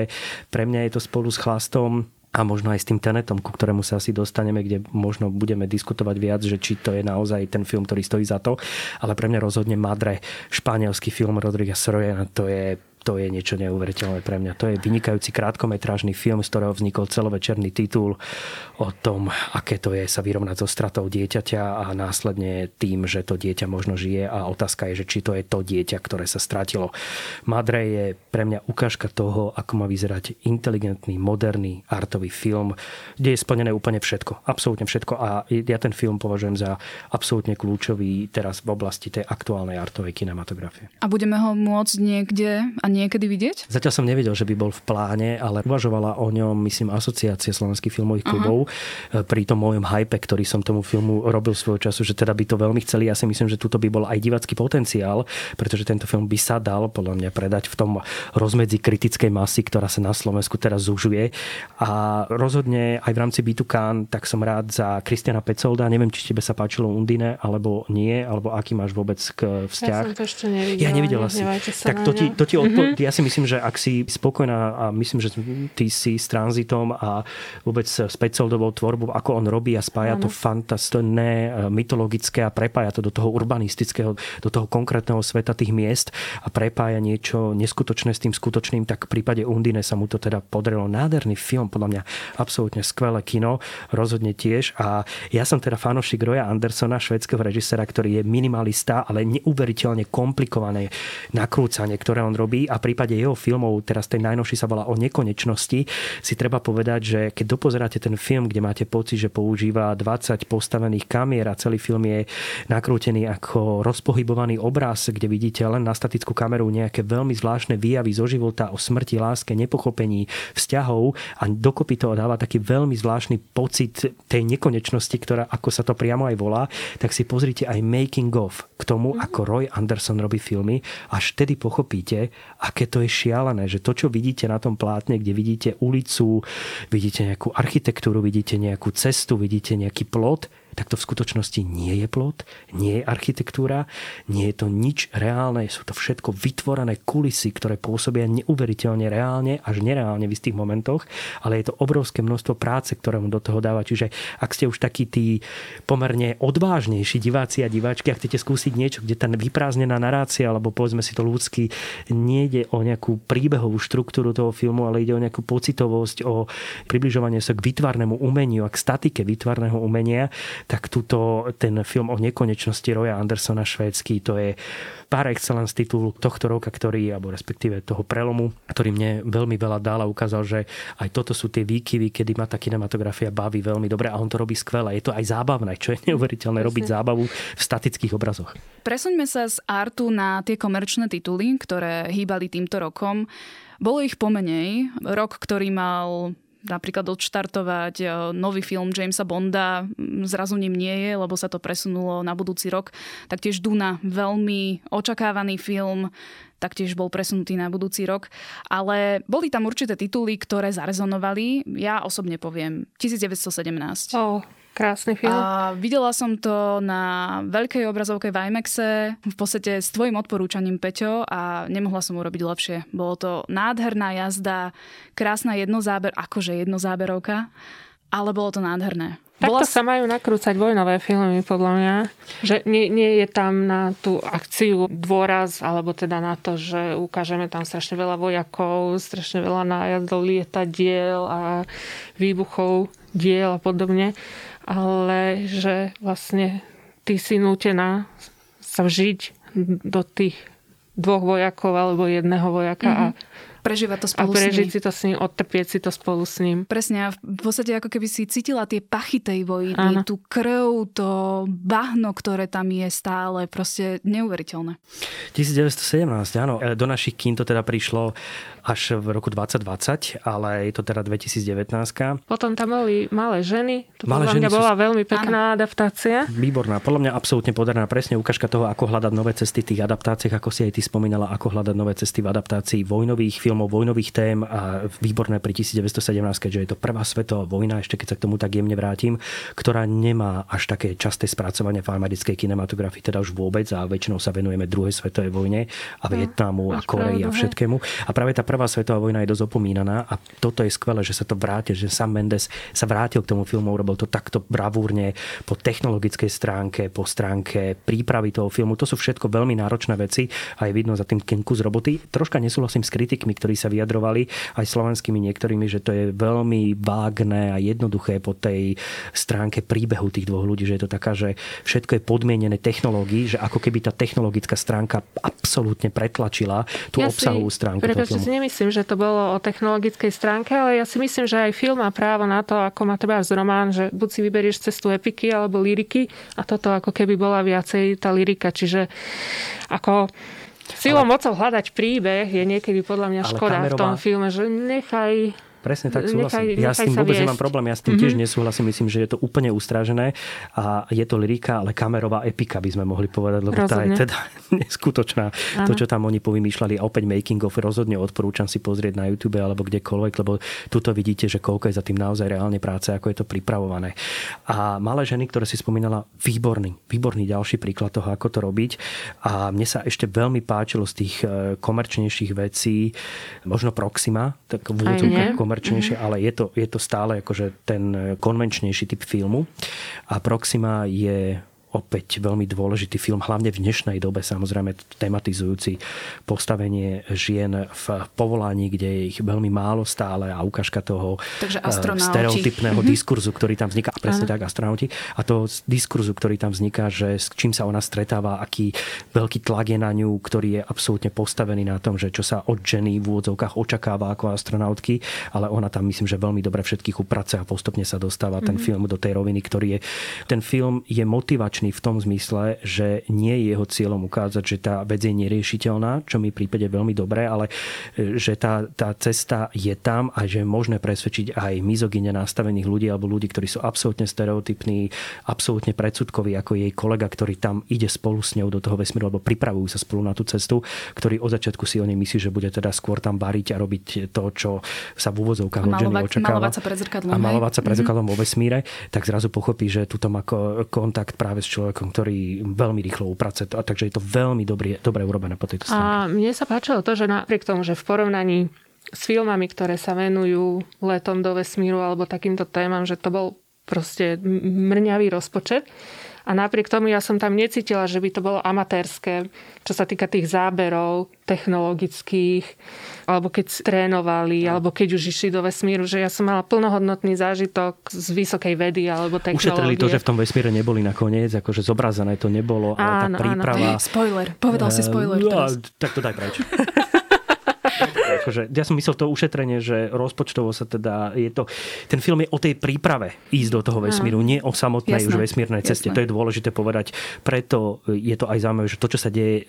pre mňa je to spolu s chlastom a možno aj s tým Tenetom, ku ktorému sa asi dostaneme, kde možno budeme diskutovať viac, že či to je naozaj ten film, ktorý stojí za to. Ale pre mňa rozhodne Madre, španielský film Rodriga Soroja, to je to je niečo neuveriteľné pre mňa. To je vynikajúci krátkometrážny film, z ktorého vznikol celovečerný titul o tom, aké to je sa vyrovnať so stratou dieťaťa a následne tým, že to dieťa možno žije a otázka je, že či to je to dieťa, ktoré sa stratilo. Madre je pre mňa ukážka toho, ako má vyzerať inteligentný, moderný artový film, kde je splnené úplne všetko. Absolútne všetko. A ja ten film považujem za absolútne kľúčový teraz v oblasti tej aktuálnej artovej kinematografie. A budeme ho môcť niekde a niekedy vidieť? Zatiaľ som nevedel, že by bol v pláne, ale uvažovala o ňom, myslím, asociácia slovenských filmových klubov. Uh-huh. Pri tom môjom hype, ktorý som tomu filmu robil svojho času, že teda by to veľmi chceli. Ja si myslím, že tuto by bol aj divacký potenciál, pretože tento film by sa dal podľa mňa predať v tom rozmedzi kritickej masy, ktorá sa na Slovensku teraz zužuje. A rozhodne aj v rámci Bitukan, tak som rád za Kristiana Pecolda. Neviem, či tebe sa páčilo Undine, alebo nie, alebo aký máš vôbec k vzťah. Ja som to ešte nevidela. Ja nevidela si. Tak to ti, to ti odpo- <laughs> mm-hmm. ja si myslím, že ak si spokojná a myslím, že ty si s tranzitom a vôbec s Pecoldovou tvorbou, ako on robí a spája ano. to fantastické, mytologické a prepája to do toho urbanistického, do toho konkrétneho sveta tých miest a prepája niečo neskutočné s tým skutočným, tak v prípade Undine sa mu to teda podarilo. Nádherný film, podľa mňa absolútne skvelé kino, rozhodne tiež. A ja som teda fanošik Roya Andersona, švedského režisera, ktorý je minimalista, ale neuveriteľne komplikované nakrúcanie, ktoré on robí. A v prípade jeho filmov, teraz ten najnovší sa volá o nekonečnosti, si treba povedať, že keď dopozeráte ten film, kde máte pocit, že používa 20 postavených kamier a celý film je nakrútený ako rozpohybovaný obraz, kde vidíte len na statickú kameru nejaké veľmi zvláštne výjavy zo života o smrti, láske, nepochopení, vzťahov a dokopy to dáva taký veľmi zvláštny pocit tej nekonečnosti, ktorá, ako sa to priamo aj volá, tak si pozrite aj making of k tomu, mm-hmm. ako Roy Anderson robí filmy. Až vtedy pochopíte, aké to je šialené, že to, čo vidíte na tom plátne, kde vidíte ulicu, vidíte nejakú architektúru, vidíte nejakú cestu, vidíte nejaký plot, tak to v skutočnosti nie je plot, nie je architektúra, nie je to nič reálne, sú to všetko vytvorené kulisy, ktoré pôsobia neuveriteľne reálne až nereálne v istých momentoch, ale je to obrovské množstvo práce, ktoré mu do toho dáva. Čiže ak ste už takí tí pomerne odvážnejší diváci a diváčky a chcete skúsiť niečo, kde tá vyprázdnená narácia, alebo povedzme si to ľudský, nie ide o nejakú príbehovú štruktúru toho filmu, ale ide o nejakú pocitovosť, o približovanie sa k vytvarnému umeniu a k statike vytvarného umenia, tak tuto ten film o nekonečnosti Roya Andersona švédsky, to je par excellence titul tohto roka, ktorý, alebo respektíve toho prelomu, ktorý mne veľmi veľa dal a ukázal, že aj toto sú tie výkyvy, kedy ma tá kinematografia baví veľmi dobre a on to robí skvelé. Je to aj zábavné, čo je neuveriteľné robiť zábavu v statických obrazoch. Presuňme sa z artu na tie komerčné tituly, ktoré hýbali týmto rokom. Bolo ich pomenej. Rok, ktorý mal napríklad odštartovať e, nový film Jamesa Bonda, zrazu ním nie je, lebo sa to presunulo na budúci rok. Taktiež Duna, veľmi očakávaný film, taktiež bol presunutý na budúci rok. Ale boli tam určité tituly, ktoré zarezonovali. Ja osobne poviem 1917. Oh. Krásny film. A videla som to na veľkej obrazovke v IMAXe, v podstate s tvojim odporúčaním, Peťo, a nemohla som urobiť lepšie. Bolo to nádherná jazda, krásna jednozáber, akože jednozáberovka, ale bolo to nádherné. Takto Bola... sa majú nakrúcať vojnové filmy, podľa mňa. Že nie, nie je tam na tú akciu dôraz, alebo teda na to, že ukážeme tam strašne veľa vojakov, strašne veľa nájazdov, lietadiel a výbuchov diel a podobne ale že vlastne ty si nútená sa vžiť do tých dvoch vojakov alebo jedného vojaka mm-hmm. a prežívať to spolu a prežiť si to s ním, odtrpieť si to spolu s ním. Presne, a v podstate ako keby si cítila tie pachy tej vojny, tú krv, to bahno, ktoré tam je stále, proste neuveriteľné. 1917, áno. E, do našich kín to teda prišlo až v roku 2020, ale je to teda 2019. Potom tam boli malé ženy. To malé ženy mňa sú... bola veľmi pekná ano. adaptácia. Výborná. Podľa mňa absolútne podarná. Presne ukážka toho, ako hľadať nové cesty v tých adaptáciách, ako si aj ty spomínala, ako hľadať nové cesty v adaptácii vojnových filmov vojnových tém a výborné pri 1917, keďže je to prvá svetová vojna, ešte keď sa k tomu tak jemne vrátim, ktorá nemá až také časté spracovanie v americkej kinematografii, teda už vôbec a väčšinou sa venujeme druhej svetovej vojne a no, Vietnamu a Koreji a všetkému. A práve tá prvá svetová vojna je dosť opomínaná a toto je skvelé, že sa to vráti, že Sam Mendes sa vrátil k tomu filmu, urobil to takto bravúrne po technologickej stránke, po stránke prípravy toho filmu. To sú všetko veľmi náročné veci a je vidno za tým kus roboty. Troška nesúhlasím s kritikmi, ktorí sa vyjadrovali aj slovenskými niektorými, že to je veľmi vágne a jednoduché po tej stránke príbehu tých dvoch ľudí, že je to taká, že všetko je podmienené technológií, že ako keby tá technologická stránka absolútne pretlačila tú ja obsahovú stránku. Pretože si nemyslím, že to bolo o technologickej stránke, ale ja si myslím, že aj film má právo na to, ako má teba z román, že buď si vyberieš cestu epiky alebo liriky a toto ako keby bola viacej tá lyrika. Čiže ako Silou ale... mocou hľadať príbeh je niekedy podľa mňa škoda kamerová... v tom filme, že nechaj Presne tak súhlasím. Nechaj, ja s tým vôbec nemám problém. Ja s tým mm-hmm. tiež nesúhlasím. Myslím, že je to úplne ustrážené a je to lyrika, ale kamerová epika by sme mohli povedať, lebo rozhodne. tá je teda <laughs> neskutočná. Aha. To, čo tam oni povymýšľali a opäť making of rozhodne odporúčam si pozrieť na YouTube alebo kdekoľvek, lebo tuto vidíte, že koľko je za tým naozaj reálne práce, ako je to pripravované. A malé ženy, ktoré si spomínala, výborný, výborný ďalší príklad toho, ako to robiť. A mne sa ešte veľmi páčilo z tých e, komerčnejších vecí, možno Proxima, tak v komerčnejšie, mm-hmm. ale je to, je to stále akože ten konvenčnejší typ filmu. A Proxima je opäť veľmi dôležitý film, hlavne v dnešnej dobe, samozrejme tematizujúci postavenie žien v povolaní, kde je ich veľmi málo stále a ukážka toho Takže eh, stereotypného mm-hmm. diskurzu, ktorý tam vzniká. Presne Aha. tak, astronauti. A toho diskurzu, ktorý tam vzniká, že s čím sa ona stretáva, aký veľký tlak je na ňu, ktorý je absolútne postavený na tom, že čo sa od ženy v úvodzovkách očakáva ako astronautky, ale ona tam myslím, že veľmi dobre všetkých uprace a postupne sa dostáva mm-hmm. ten mhm. film do tej roviny, ktorý je... Ten film je motivačný jednoznačný v tom zmysle, že nie je jeho cieľom ukázať, že tá vec je neriešiteľná, čo mi prípade veľmi dobré, ale e, že tá, tá cesta je tam a že je možné presvedčiť aj mizogyne nastavených ľudí alebo ľudí, ktorí sú absolútne stereotypní, absolútne predsudkoví, ako jej kolega, ktorý tam ide spolu s ňou do toho vesmíru, alebo pripravujú sa spolu na tú cestu, ktorý od začiatku si o nej myslí, že bude teda skôr tam variť a robiť to, čo sa v úvodzovkách od ženy očakáva. Malovať sa pred zrkadlom. A malovať sa pred mhm. zrkadlom vo vesmíre, tak zrazu pochopí, že tu má kontakt práve s človekom, ktorý veľmi rýchlo uprace. A takže je to veľmi dobré, dobre urobené po tejto strane. A mne sa páčilo to, že napriek tomu, že v porovnaní s filmami, ktoré sa venujú letom do vesmíru alebo takýmto témam, že to bol proste mrňavý rozpočet, a napriek tomu ja som tam necítila, že by to bolo amatérske, čo sa týka tých záberov technologických, alebo keď trénovali, alebo keď už išli do vesmíru, že ja som mala plnohodnotný zážitok z vysokej vedy alebo technológie. Ušetrili to, že v tom vesmíre neboli nakoniec, akože zobrazené to nebolo, ale áno, tá príprava... Áno. Spoiler, povedal si spoiler. Uh, teraz. Tak to daj preč. <laughs> akože, ja som myslel to ušetrenie, že rozpočtovo sa teda je to, ten film je o tej príprave ísť do toho vesmíru, nie o samotnej Jasné. už vesmírnej ceste. Jasné. To je dôležité povedať. Preto je to aj zaujímavé, že to, čo sa deje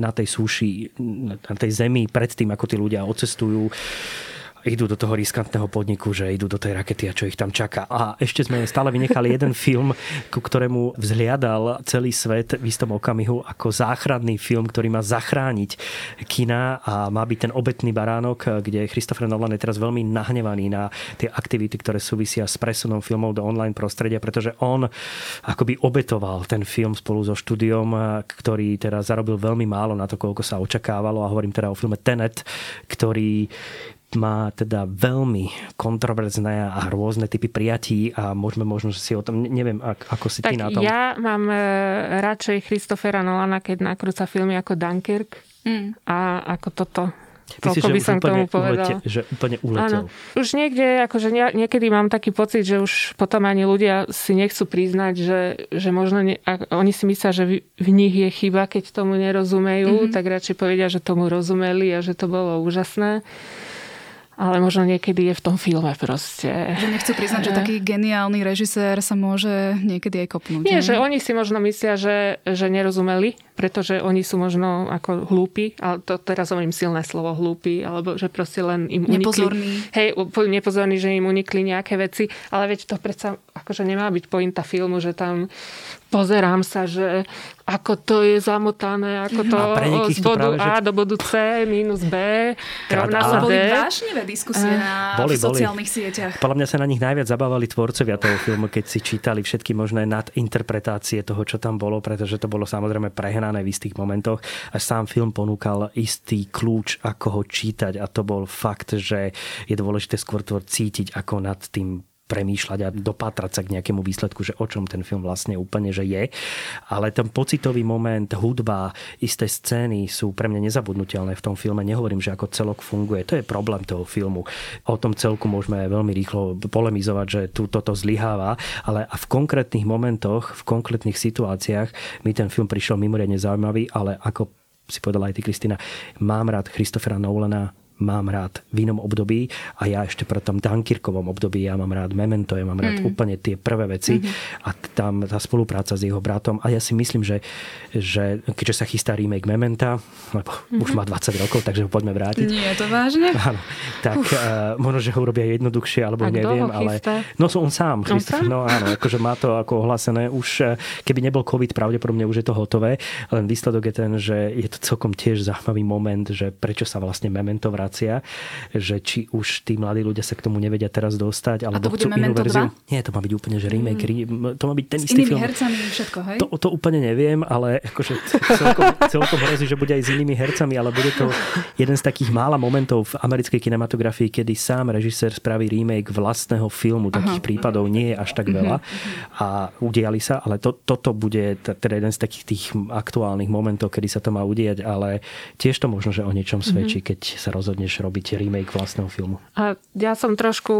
na tej súši, na tej zemi predtým, ako tí ľudia odcestujú, idú do toho riskantného podniku, že idú do tej rakety a čo ich tam čaká. A ešte sme stále vynechali jeden film, ku ktorému vzhliadal celý svet v istom okamihu ako záchranný film, ktorý má zachrániť kina a má byť ten obetný baránok, kde Christopher Nolan je teraz veľmi nahnevaný na tie aktivity, ktoré súvisia s presunom filmov do online prostredia, pretože on akoby obetoval ten film spolu so štúdiom, ktorý teda zarobil veľmi málo na to, koľko sa očakávalo a hovorím teda o filme Tenet, ktorý má teda veľmi kontroverzné a rôzne typy prijatí a môžeme možno si o tom, neviem, ako si tak ty na tom. ja mám e, radšej Christophera Nolana, keď nakrúca filmy ako Dunkirk mm. a ako toto. Myslíš, že by som úplne tomu povedal. Ulete, že úplne uletel. Áno. Už niekde, akože niekedy mám taký pocit, že už potom ani ľudia si nechcú priznať, že, že možno ne, oni si myslia, že v, v nich je chyba, keď tomu nerozumejú, mm-hmm. tak radšej povedia, že tomu rozumeli a že to bolo úžasné ale možno niekedy je v tom filme proste. Že nechcú priznať, že <laughs> taký geniálny režisér sa môže niekedy aj kopnúť. Nie, ne? že oni si možno myslia, že, že nerozumeli pretože oni sú možno ako hlúpi, ale to teraz hovorím silné slovo hlúpi, alebo že proste len im unikli... Nepozorný. Hej, nepozorný, že im unikli nejaké veci, ale veď to predsa akože nemá byť pointa filmu, že tam pozerám sa, že ako to je zamotané, ako to z bodu to A že... do bodu C minus B rovná sa D. Boli vášnivé diskusie na boli, sociálnych boli. sieťach. Podľa mňa sa na nich najviac zabávali tvorcovia toho filmu, keď si čítali všetky možné nadinterpretácie toho, čo tam bolo, pretože to bolo samozrejme prehnané v istých momentoch. A sám film ponúkal istý kľúč, ako ho čítať a to bol fakt, že je dôležité skôr tvor cítiť, ako nad tým premýšľať a dopátrať sa k nejakému výsledku, že o čom ten film vlastne úplne že je. Ale ten pocitový moment, hudba, isté scény sú pre mňa nezabudnutelné v tom filme. Nehovorím, že ako celok funguje. To je problém toho filmu. O tom celku môžeme veľmi rýchlo polemizovať, že tu toto zlyháva, ale v konkrétnych momentoch, v konkrétnych situáciách mi ten film prišiel mimoriadne zaujímavý, ale ako si povedala aj ty, Kristina, mám rád Christophera Nolana, mám rád v inom období a ja ešte pre tom Dunkirkovom období ja mám rád Memento, ja mám rád mm. úplne tie prvé veci mm-hmm. a tam tá spolupráca s jeho bratom a ja si myslím, že, že keďže sa chystá remake Mementa, lebo mm-hmm. už má 20 rokov, takže ho poďme vrátiť. Nie je to vážne? Áno, tak uh, možno, že ho urobia jednoduchšie, alebo a neviem, ale... No som on sám, sám? no áno, akože má to ako ohlásené už, eh, keby nebol COVID, pravdepodobne už je to hotové, len výsledok je ten, že je to celkom tiež zaujímavý moment, že prečo sa vlastne Memento vrá situácia, že či už tí mladí ľudia sa k tomu nevedia teraz dostať, alebo chcú inú verziu. 2? Nie, to má byť úplne, že remake, mm. to má byť ten s istý film. hercami všetko, hej? To, to úplne neviem, ale akože celkom, celkom hrozí, že bude aj s inými hercami, ale bude to jeden z takých mála momentov v americkej kinematografii, kedy sám režisér spraví remake vlastného filmu. Takých Aha. prípadov nie je až tak veľa a udiali sa, ale to, toto bude teda jeden z takých tých aktuálnych momentov, kedy sa to má udiať, ale tiež to možno, že o niečom svedčí, keď sa rozhodne rozhodneš robiť remake vlastného filmu? A ja som trošku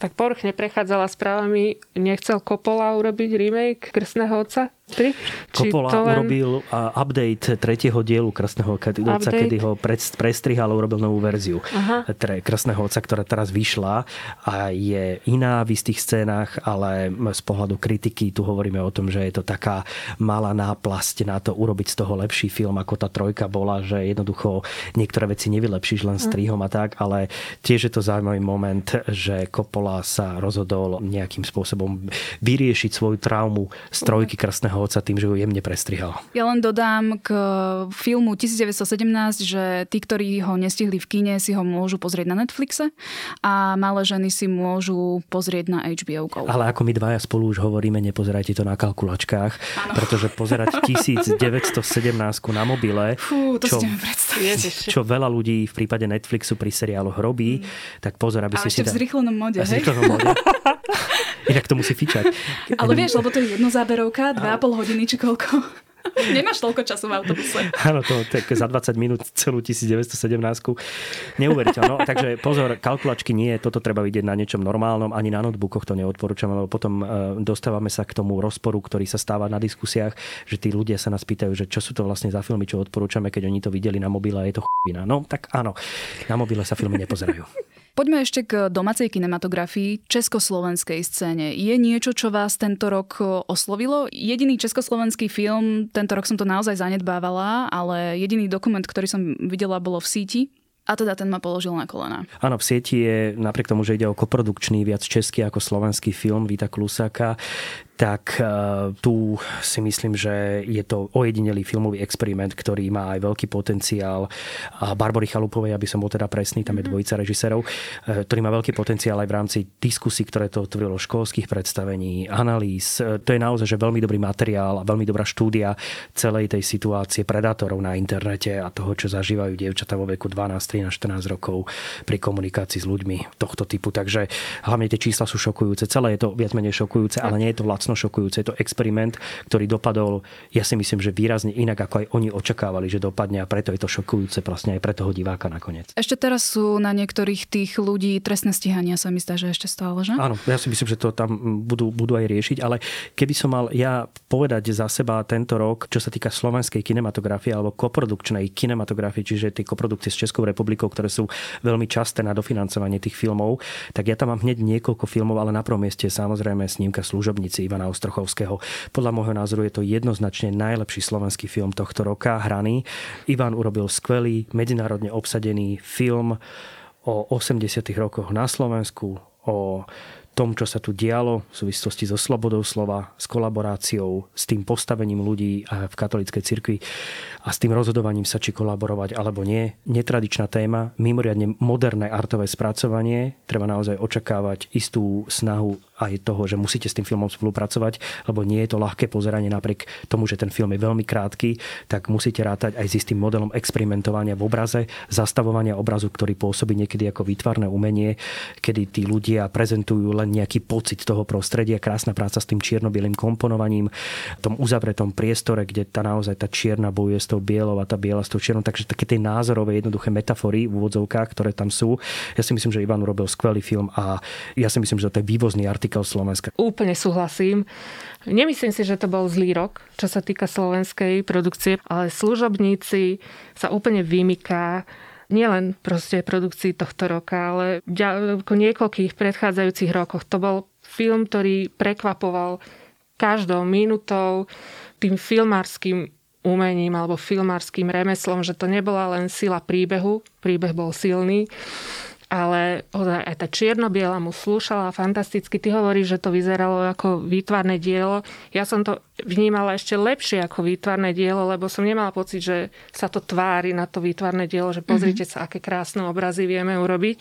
tak povrchne prechádzala správami. Nechcel Coppola urobiť remake Krstného otca? 3? Coppola len... urobil update tretieho dielu Krstného otca, kedy ho prestrihal a urobil novú verziu Aha. Krstného otca, ktorá teraz vyšla a je iná v istých scénach, ale z pohľadu kritiky tu hovoríme o tom, že je to taká malá náplasť na to urobiť z toho lepší film, ako tá trojka bola, že jednoducho niektoré veci nevylepšíš len strihom a tak, ale tiež je to zaujímavý moment, že Coppola sa rozhodol nejakým spôsobom vyriešiť svoju traumu z trojky Krstného otca tým, že ho jemne prestrihal. Ja len dodám k filmu 1917, že tí, ktorí ho nestihli v kine, si ho môžu pozrieť na Netflixe a malé ženy si môžu pozrieť na HBO Go. Ale ako my dvaja spolu už hovoríme, nepozerajte to na kalkulačkách, ano. pretože pozerať <laughs> 1917 na mobile, Fú, to čo, <laughs> čo veľa ľudí v prípade Netflixu pri seriáloch robí, mm. tak pozor, aby si si... v zrýchlenom mode, hej? mode. <laughs> Inak to musí fičať. Ale vieš, lebo to je jednozáberovka, dve a pol hodiny či koľko. <laughs> Nemáš toľko času v autobuse. <laughs> Áno, to tak za 20 minút celú 1917. Neuveriteľno. Takže pozor, kalkulačky nie, toto treba vidieť na niečom normálnom, ani na notebookoch to neodporúčam, lebo potom e, dostávame sa k tomu rozporu, ktorý sa stáva na diskusiách, že tí ľudia sa nás pýtajú, že čo sú to vlastne za filmy, čo odporúčame, keď oni to videli na mobile a je to chvina. No tak áno, na mobile sa filmy nepozerajú. Poďme ešte k domácej kinematografii, československej scéne. Je niečo, čo vás tento rok oslovilo? Jediný československý film, tento rok som to naozaj zanedbávala, ale jediný dokument, ktorý som videla, bolo v síti. A teda ten ma položil na kolena. Áno, v sieti je, napriek tomu, že ide o koprodukčný, viac český ako slovenský film Vita Klusáka, tak uh, tu si myslím, že je to ojedinelý filmový experiment, ktorý má aj veľký potenciál. A Barbory Chalupovej, aby som bol teda presný, tam je mhm. dvojica režisérov, uh, ktorý má veľký potenciál aj v rámci diskusí, ktoré to otvorilo, školských predstavení, analýz. Uh, to je naozaj že veľmi dobrý materiál a veľmi dobrá štúdia celej tej situácie predátorov na internete a toho, čo zažívajú dievčatá vo veku 12, 13, 14 rokov pri komunikácii s ľuďmi tohto typu. Takže hlavne tie čísla sú šokujúce. Celé je to viac menej šokujúce, ale nie je to vlastne strašno šokujúce. Je to experiment, ktorý dopadol, ja si myslím, že výrazne inak, ako aj oni očakávali, že dopadne a preto je to šokujúce vlastne aj pre toho diváka nakoniec. Ešte teraz sú na niektorých tých ľudí trestné stíhania, sa mi zdá, že ešte stále, že? Áno, ja si myslím, že to tam budú, budú aj riešiť, ale keby som mal ja povedať za seba tento rok, čo sa týka slovenskej kinematografie alebo koprodukčnej kinematografie, čiže tie koprodukcie s Českou republikou, ktoré sú veľmi časté na dofinancovanie tých filmov, tak ja tam mám hneď niekoľko filmov, ale na prvom mieste samozrejme snímka služobníci Ivana Ivana Ostrochovského. Podľa môjho názoru je to jednoznačne najlepší slovenský film tohto roka, hraný. Ivan urobil skvelý, medzinárodne obsadený film o 80 rokoch na Slovensku, o tom, čo sa tu dialo v súvislosti so slobodou slova, s kolaboráciou, s tým postavením ľudí v katolíckej cirkvi a s tým rozhodovaním sa, či kolaborovať alebo nie. Netradičná téma, mimoriadne moderné artové spracovanie. Treba naozaj očakávať istú snahu aj toho, že musíte s tým filmom spolupracovať, lebo nie je to ľahké pozeranie. Napriek tomu, že ten film je veľmi krátky, tak musíte rátať aj s istým modelom experimentovania v obraze, zastavovania obrazu, ktorý pôsobí niekedy ako výtvarné umenie, kedy tí ľudia prezentujú len nejaký pocit toho prostredia, krásna práca s tým čierno-bielým komponovaním, tom uzavretom priestore, kde tá naozaj tá čierna bojuje s tou bielou a tá biela s tou čiernou, takže také tie názorové jednoduché metafory v úvodzovkách, ktoré tam sú. Ja si myslím, že Ivan urobil skvelý film a ja si myslím, že to je vývozný artikel týkal Slovenska. Úplne súhlasím. Nemyslím si, že to bol zlý rok, čo sa týka slovenskej produkcie, ale služobníci sa úplne vymyká nielen proste produkcii tohto roka, ale v niekoľkých predchádzajúcich rokoch. To bol film, ktorý prekvapoval každou minútou tým filmárským umením alebo filmárským remeslom, že to nebola len sila príbehu, príbeh bol silný, ale aj tá čierno-biela mu slúšala fantasticky. Ty hovoríš, že to vyzeralo ako výtvarné dielo. Ja som to vnímala ešte lepšie ako výtvarné dielo, lebo som nemala pocit, že sa to tvári na to výtvarné dielo, že pozrite mm-hmm. sa, aké krásne obrazy vieme urobiť.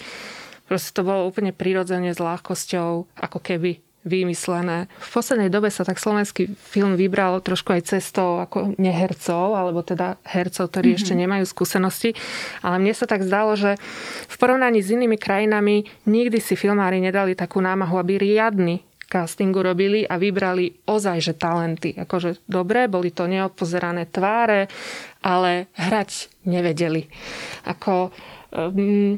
Proste to bolo úplne prirodzene s ľahkosťou, ako keby vymyslené. V poslednej dobe sa tak slovenský film vybral trošku aj cestou ako nehercov, alebo teda hercov, ktorí mm-hmm. ešte nemajú skúsenosti. Ale mne sa tak zdalo, že v porovnaní s inými krajinami nikdy si filmári nedali takú námahu, aby riadny castingu robili a vybrali ozaj, že talenty. Akože dobre, boli to neopozerané tváre, ale hrať nevedeli. Ako, um,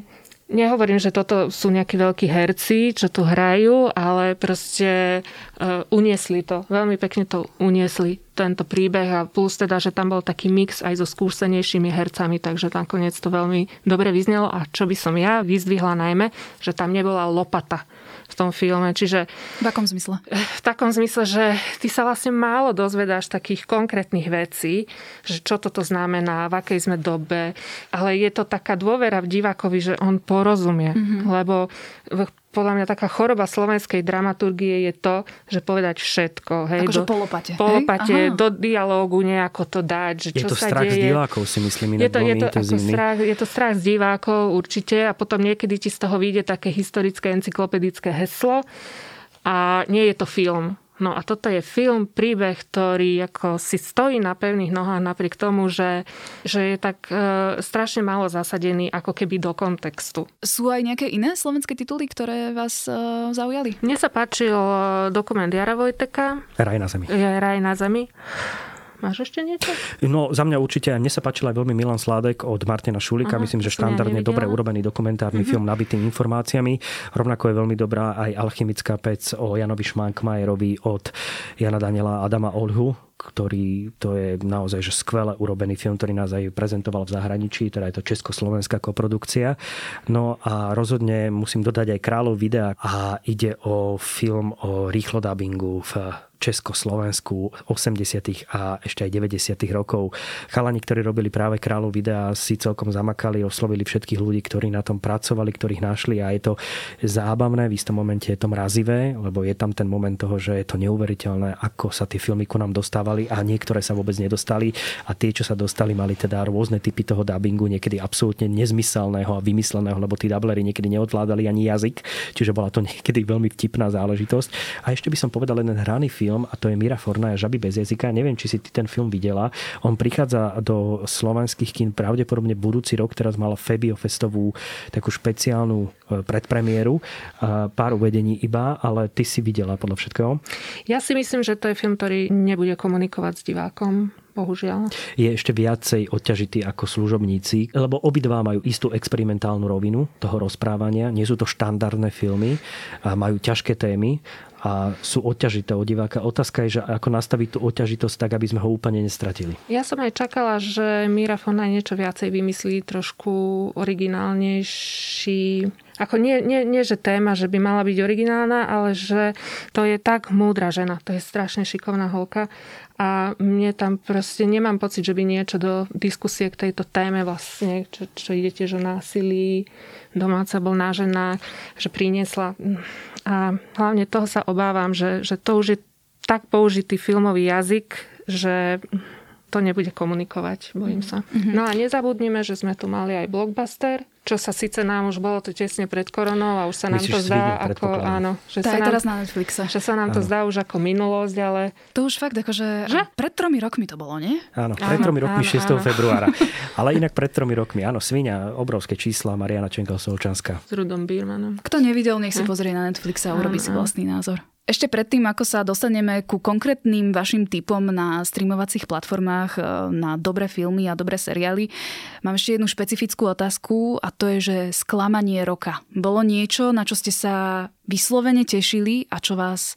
nehovorím, že toto sú nejakí veľkí herci, čo tu hrajú, ale proste uh, uniesli to. Veľmi pekne to uniesli, tento príbeh a plus teda, že tam bol taký mix aj so skúsenejšími hercami, takže nakoniec to veľmi dobre vyznelo a čo by som ja vyzdvihla najmä, že tam nebola lopata v tom filme. Čiže... V akom zmysle? V takom zmysle, že ty sa vlastne málo dozvedáš takých konkrétnych vecí, že čo toto znamená, v akej sme dobe, ale je to taká dôvera v divákovi, že on porozumie. Mm-hmm. Lebo podľa mňa taká choroba slovenskej dramaturgie je to, že povedať všetko. Hej, akože do, polopate. Polopate, do dialógu nejako to dať. Že je čo to sa strach deje. z divákov, si myslím, je to, je to, ako strach, je to strach z divákov určite a potom niekedy ti z toho vyjde také historické encyklopedické heslo a nie je to film. No a toto je film, príbeh, ktorý ako si stojí na pevných nohách napriek tomu, že, že je tak e, strašne málo zasadený ako keby do kontextu. Sú aj nejaké iné slovenské tituly, ktoré vás e, zaujali? Mne sa páčil e, dokument Jara Vojteka. Raj na zemi. Raj na zemi. Máš ešte niečo? No za mňa určite, mne sa páčil aj veľmi Milan Sládek od Martina Šulika. Aha, Myslím, že štandardne dobre urobený dokumentárny uh-huh. film nabitý informáciami. Rovnako je veľmi dobrá aj alchymická pec o Janovi Šmánkmajerovi od Jana Daniela Adama Olhu ktorý to je naozaj že skvele urobený film, ktorý nás aj prezentoval v zahraničí, teda je to československá koprodukcia. No a rozhodne musím dodať aj Kráľov videa a ide o film o rýchlodabingu v Československu 80. a ešte aj 90. rokov. Chalani, ktorí robili práve kráľov videa, si celkom zamakali, oslovili všetkých ľudí, ktorí na tom pracovali, ktorých našli a je to zábavné, v istom momente je to mrazivé, lebo je tam ten moment toho, že je to neuveriteľné, ako sa tie filmy ku nám dostávali a niektoré sa vôbec nedostali a tie, čo sa dostali, mali teda rôzne typy toho dubbingu, niekedy absolútne nezmyselného a vymysleného, lebo tí dublery niekedy neodvládali ani jazyk, čiže bola to niekedy veľmi vtipná záležitosť. A ešte by som povedal jeden hraný film, a to je Mira Forna Žaby bez jazyka. Neviem, či si ty ten film videla. On prichádza do slovenských kín pravdepodobne budúci rok. Teraz mala Febio Festovú takú špeciálnu e, predpremiéru. Pár uvedení iba, ale ty si videla podľa všetkého. Ja si myslím, že to je film, ktorý nebude komunikovať s divákom bohužiaľ. Je ešte viacej odťažitý ako služobníci, lebo obidva majú istú experimentálnu rovinu toho rozprávania. Nie sú to štandardné filmy, majú ťažké témy a sú odťžité od diváka. Otázka je, že ako nastaviť tú odťažitosť tak, aby sme ho úplne nestratili. Ja som aj čakala, že Mira Fona niečo viacej vymyslí, trošku originálnejší ako nie, nie, nie, že téma, že by mala byť originálna, ale že to je tak múdra žena. To je strašne šikovná holka. A mne tam proste nemám pocit, že by niečo do diskusie k tejto téme vlastne, čo, čo ide tiež o násilí, domáca bol na žena, že priniesla. A hlavne toho sa obávam, že, že to už je tak použitý filmový jazyk, že to nebude komunikovať, bojím sa. Mm-hmm. No a nezabudnime, že sme tu mali aj blockbuster, čo sa síce nám už bolo to tesne pred koronou a už sa nám Myslíš, to zdá ako, áno, že to sa nám, teraz na Netflixe. Že sa nám áno. to zdá už ako minulosť, ale... To už fakt akože že? pred tromi rokmi to bolo, nie? Áno, pred áno, tromi rokmi áno, 6. Áno. februára. Ale inak pred tromi rokmi, áno, Svinia, obrovské čísla, Mariana Čenkel-Solčanská. S Rudom Bírmanom. Kto nevidel, nech si hm? pozrie na Netflixe a urobí si vlastný názor. Ešte predtým, ako sa dostaneme ku konkrétnym vašim typom na streamovacích platformách e, na dobré filmy a dobré seriály, mám ešte jednu špecifickú otázku a to je, že sklamanie roka. Bolo niečo, na čo ste sa vyslovene tešili a čo vás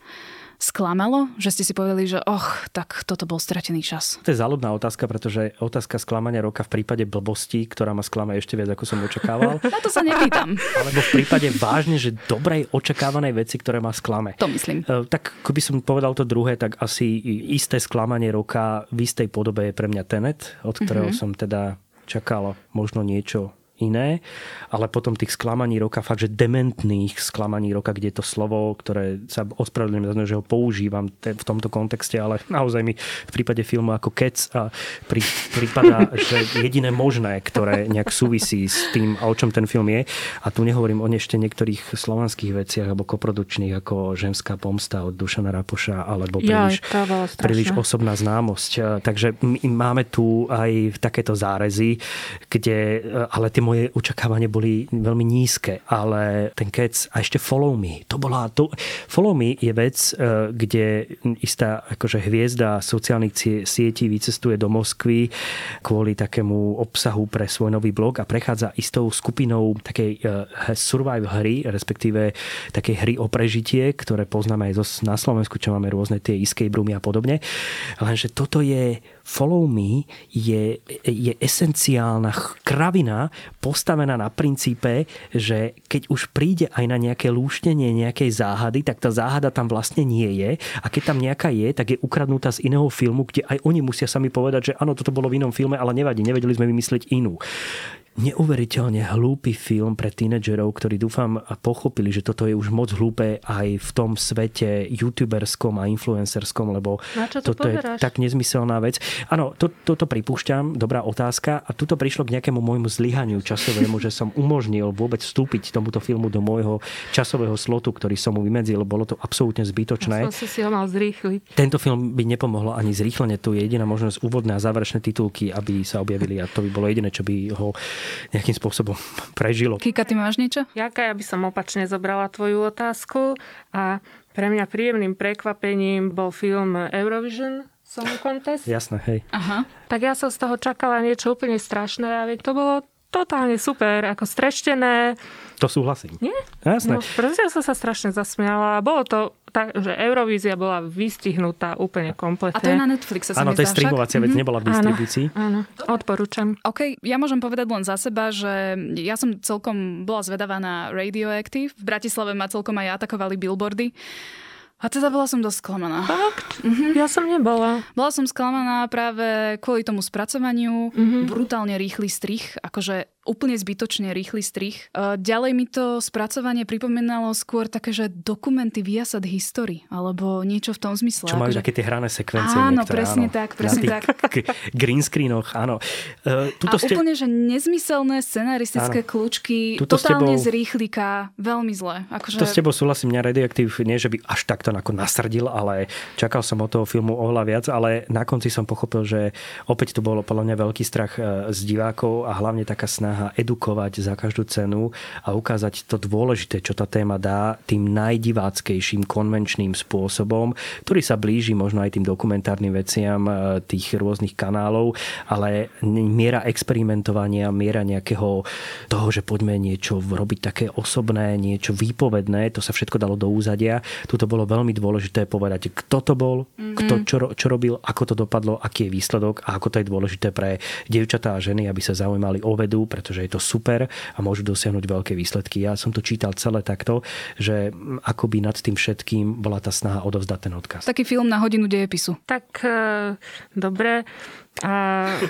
sklamalo? Že ste si povedali, že och, tak toto bol stratený čas? To je záľudná otázka, pretože otázka sklamania roka v prípade blbosti, ktorá ma sklama ešte viac, ako som očakával. <laughs> Na to sa nepýtam. <laughs> Alebo v prípade vážne, že dobrej očakávanej veci, ktoré ma sklame. To myslím. E, tak keby som povedal to druhé, tak asi isté sklamanie roka v istej podobe je pre mňa Tenet, od ktorého mm-hmm. som teda čakal možno niečo iné, ale potom tých sklamaní roka, fakt, že dementných sklamaní roka, kde je to slovo, ktoré sa ospravedlňujem že ho používam v tomto kontexte, ale naozaj mi v prípade filmu ako Kec a pri, prípada, <laughs> že jediné možné, ktoré nejak súvisí s tým, o čom ten film je. A tu nehovorím o ešte niektorých slovanských veciach alebo koprodučných, ako Ženská pomsta od Dušana Rapoša, alebo príliš, ja, príliš osobná známosť. Takže my máme tu aj takéto zárezy, kde, ale tie moje očakávania boli veľmi nízke, ale ten kec a ešte Follow Me, to bola... To, follow Me je vec, e, kde istá akože hviezda sociálnych sietí vycestuje do Moskvy kvôli takému obsahu pre svoj nový blog a prechádza istou skupinou takej e, survival hry, respektíve takej hry o prežitie, ktoré poznáme aj na Slovensku, čo máme rôzne tie escape roomy a podobne. Lenže toto je Follow Me je, je esenciálna kravina postavená na princípe, že keď už príde aj na nejaké lúštenie nejakej záhady, tak tá záhada tam vlastne nie je. A keď tam nejaká je, tak je ukradnutá z iného filmu, kde aj oni musia sami povedať, že áno, toto bolo v inom filme, ale nevadí, nevedeli sme vymyslieť inú neuveriteľne hlúpy film pre tínedžerov, ktorí dúfam pochopili, že toto je už moc hlúpe aj v tom svete youtuberskom a influencerskom, lebo to toto pozeráš? je tak nezmyselná vec. Áno, to, toto pripúšťam, dobrá otázka. A tuto prišlo k nejakému môjmu zlyhaniu časovému, že som umožnil vôbec vstúpiť tomuto filmu do môjho časového slotu, ktorý som mu vymedzil. Bolo to absolútne zbytočné. Ja som si ho mal zrýchliť. Tento film by nepomohlo ani zrýchlenie. Tu je jediná možnosť úvodné a záverečné titulky, aby sa objavili a to by bolo jediné, čo by ho nejakým spôsobom <laughs> prežilo. Kika, ty máš niečo? Jaka, ja by som opačne zobrala tvoju otázku a pre mňa príjemným prekvapením bol film Eurovision Song Contest. Jasné, hej. Aha. Tak ja som z toho čakala niečo úplne strašné a to bolo totálne super, ako streštené. To súhlasím. Nie? Jasné. No, ja som sa strašne zasmiala. Bolo to tak, že Eurovízia bola vystihnutá úplne kompletne. A to je na Netflixe, sa Áno, to je streamovacia vec, mm-hmm. nebola v distribúcii. Áno, áno, odporúčam. OK, ja môžem povedať len za seba, že ja som celkom bola zvedavá na Radioactive. V Bratislave ma celkom aj atakovali billboardy. A teda bola som dosť sklamaná. Fakt? Mm-hmm. Ja som nebola. Bola som sklamaná práve kvôli tomu spracovaniu. Mm-hmm. Brutálne rýchly strich. Akože úplne zbytočne rýchly strich. Ďalej mi to spracovanie pripomínalo skôr také, že dokumenty Viasat History, alebo niečo v tom zmysle. Čo majú že... také tie hrané sekvencie. Áno, niektoré, presne áno. tak, presne tak. green screenoch, áno. Uh, tuto A ste... úplne, že nezmyselné scenaristické áno. kľúčky, tuto totálne tebou... z rýchlika, veľmi zle. Akože... To s tebou súhlasím, mňa Radioactive nie, že by až takto ako nasrdil, ale čakal som od toho filmu oveľa viac, ale na konci som pochopil, že opäť tu bolo podľa mňa veľký strach e, z divákov a hlavne taká snaha snaha edukovať za každú cenu a ukázať to dôležité, čo tá téma dá tým najdiváckejším konvenčným spôsobom, ktorý sa blíži možno aj tým dokumentárnym veciam e, tých rôznych kanálov, ale miera experimentovania, miera nejakého toho, že poďme niečo robiť také osobné, niečo výpovedné, to sa všetko dalo do úzadia. Tuto bolo veľmi dôležité povedať, kto to bol, mm-hmm. kto čo, čo robil, ako to dopadlo, aký je výsledok a ako to je dôležité pre dievčatá a ženy, aby sa zaujímali o vedu, pretože je to super a môžu dosiahnuť veľké výsledky. Ja som to čítal celé takto, že akoby nad tým všetkým bola tá snaha odovzdať ten odkaz. Taký film na hodinu dejepisu. Tak uh, dobre. A,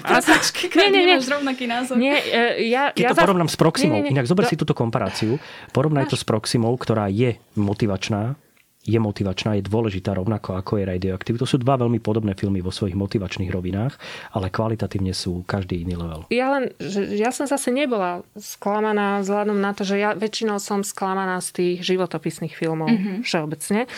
a nie, nie, nie. rovnaký názor. Nie, e, ja, Keď ja to za... porovnám s Proximou, nie, nie, nie. inak zober si túto komparáciu, porovnaj Máš. to s Proximou, ktorá je motivačná, je motivačná, je dôležitá rovnako ako je Radioactive. To sú dva veľmi podobné filmy vo svojich motivačných rovinách, ale kvalitatívne sú každý iný level. Ja len, že ja som zase nebola sklamaná vzhľadom na to, že ja väčšinou som sklamaná z tých životopisných filmov mm-hmm. všeobecne.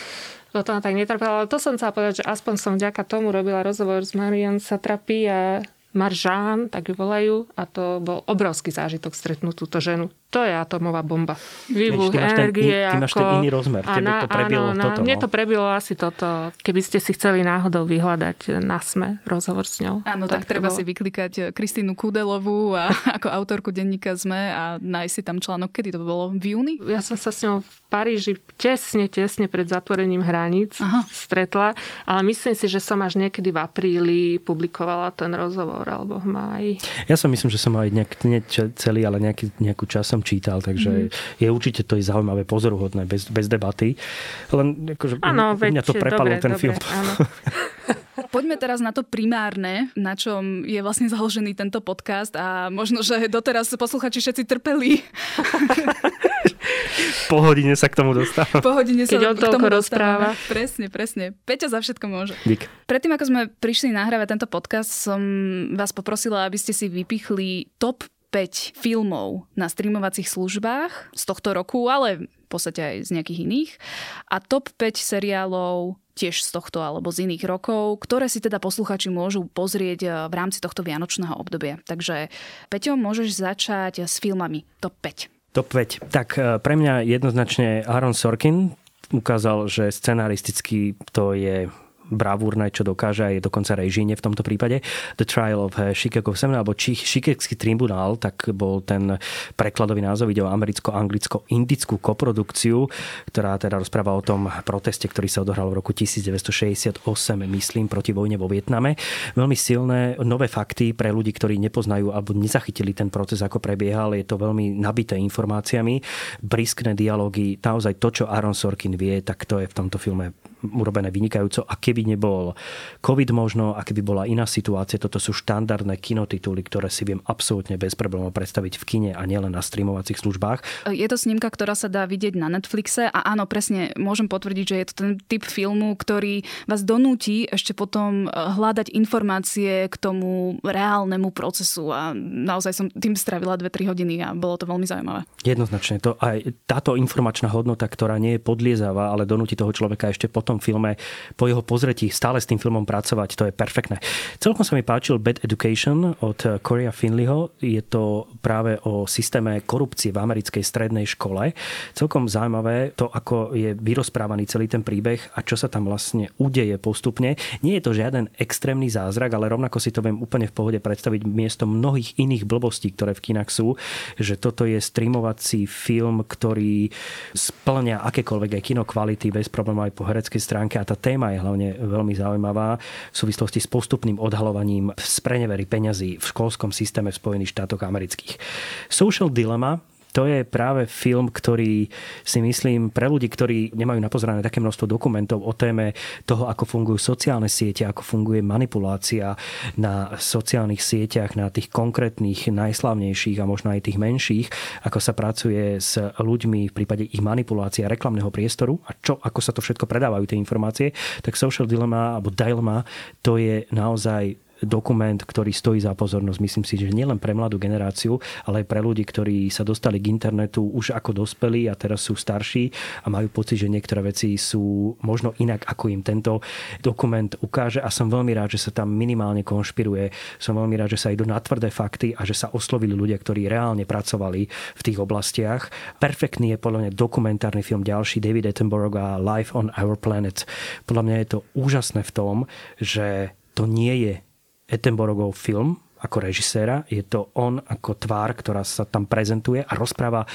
To tam tak netrpela, ale to som chcela povedať, že aspoň som vďaka tomu robila rozhovor s Marian Satrapi a Maržán, tak ju volajú, a to bol obrovský zážitok stretnúť túto ženu. To je atomová bomba. Výbuch energie. Ten, ty máš ako... ten iný rozmer. Tebe to prebilo áno, toto. Mne no. to prebilo asi toto. Keby ste si chceli náhodou vyhľadať na SME rozhovor s ňou. Áno, tak, tak treba bolo... si vyklikať eh, Kristínu Kudelovú a, <laughs> ako autorku denníka SME a nájsť si tam článok. Kedy to bolo? V júni? Ja som sa s ňou v Paríži tesne, tesne pred zatvorením hraníc Aha. stretla, ale myslím si, že som až niekedy v apríli publikovala ten rozhovor, alebo v máji. Ja som myslím, že som aj nejak, nie celý, ale nejaký, nejakú čas som čítal, takže mm. je určite to je zaujímavé, pozoruhodné, bez, bez debaty. Len akože ano, mňa to prepalo ten dobre, film. <laughs> Poďme teraz na to primárne, na čom je vlastne založený tento podcast a možno, že doteraz posluchači všetci trpeli. po hodine sa k tomu dostáva. Po hodine sa Keď on k tomu rozpráva. Presne, presne. Peťa za všetko môže. Dík. Predtým, ako sme prišli nahrávať tento podcast, som vás poprosila, aby ste si vypichli top 5 filmov na streamovacích službách z tohto roku, ale v podstate aj z nejakých iných. A top 5 seriálov tiež z tohto alebo z iných rokov, ktoré si teda posluchači môžu pozrieť eh, v rámci tohto vianočného obdobia. Takže Peťo, môžeš začať s filmami top 5. Top 5. Tak eh, pre mňa jednoznačne Aaron Sorkin ukázal, že scenaristicky to je bravúrne, čo dokáže a je dokonca režíne v tomto prípade. The Trial of eh, Chicago 7 alebo Chicagský tribunál, tak bol ten prekladový názov, ide o americko-anglicko-indickú koprodukciu, ktorá teda rozpráva o tom proteste, ktorý sa odohral v roku 1968, myslím, proti vojne vo Vietname. Veľmi silné nové fakty pre ľudí, ktorí nepoznajú alebo nezachytili ten proces, ako prebiehal. Je to veľmi nabité informáciami, briskné dialógy, naozaj to, čo Aaron Sorkin vie, tak to je v tomto filme urobené vynikajúco. A keby nebol COVID možno, a keby bola iná situácia, toto sú štandardné kinotituly, ktoré si viem absolútne bez problémov predstaviť v kine a nielen na streamovacích službách. Je to snímka, ktorá sa dá vidieť na Netflixe a áno, presne môžem potvrdiť, že je to ten typ filmu, ktorý vás donúti ešte potom eh, hľadať informácie k tomu reálnemu procesu a naozaj som tým stravila 2-3 hodiny a bolo to veľmi zaujímavé. Jednoznačne. To aj táto informačná hodnota, ktorá nie je podliezavá, ale donúti toho človeka ešte pod tom filme, po jeho pozretí stále s tým filmom pracovať, to je perfektné. Celkom sa mi páčil Bad Education od Korea Finleyho. Je to práve o systéme korupcie v americkej strednej škole. Celkom zaujímavé to, ako je vyrozprávaný celý ten príbeh a čo sa tam vlastne udeje postupne. Nie je to žiaden extrémny zázrak, ale rovnako si to viem úplne v pohode predstaviť miesto mnohých iných blbostí, ktoré v kinách sú, že toto je streamovací film, ktorý splňa akékoľvek aj kino kvality bez problémov aj po hereckej stránke a tá téma je hlavne veľmi zaujímavá v súvislosti s postupným odhalovaním sprenevery peňazí v školskom systéme v Spojených štátoch amerických. Social Dilemma to je práve film, ktorý si myslím pre ľudí, ktorí nemajú napozerané také množstvo dokumentov o téme toho, ako fungujú sociálne siete, ako funguje manipulácia na sociálnych sieťach, na tých konkrétnych, najslavnejších a možno aj tých menších, ako sa pracuje s ľuďmi v prípade ich manipulácie a reklamného priestoru a čo, ako sa to všetko predávajú tie informácie, tak Social Dilemma alebo Dilemma to je naozaj dokument, ktorý stojí za pozornosť. Myslím si, že nielen pre mladú generáciu, ale aj pre ľudí, ktorí sa dostali k internetu už ako dospelí a teraz sú starší a majú pocit, že niektoré veci sú možno inak, ako im tento dokument ukáže. A som veľmi rád, že sa tam minimálne konšpiruje. Som veľmi rád, že sa idú na tvrdé fakty a že sa oslovili ľudia, ktorí reálne pracovali v tých oblastiach. Perfektný je podľa mňa dokumentárny film ďalší David Attenborough a Life on Our Planet. Podľa mňa je to úžasné v tom, že to nie je Attenborougov film, ako režiséra, je to on ako tvár, ktorá sa tam prezentuje a rozpráva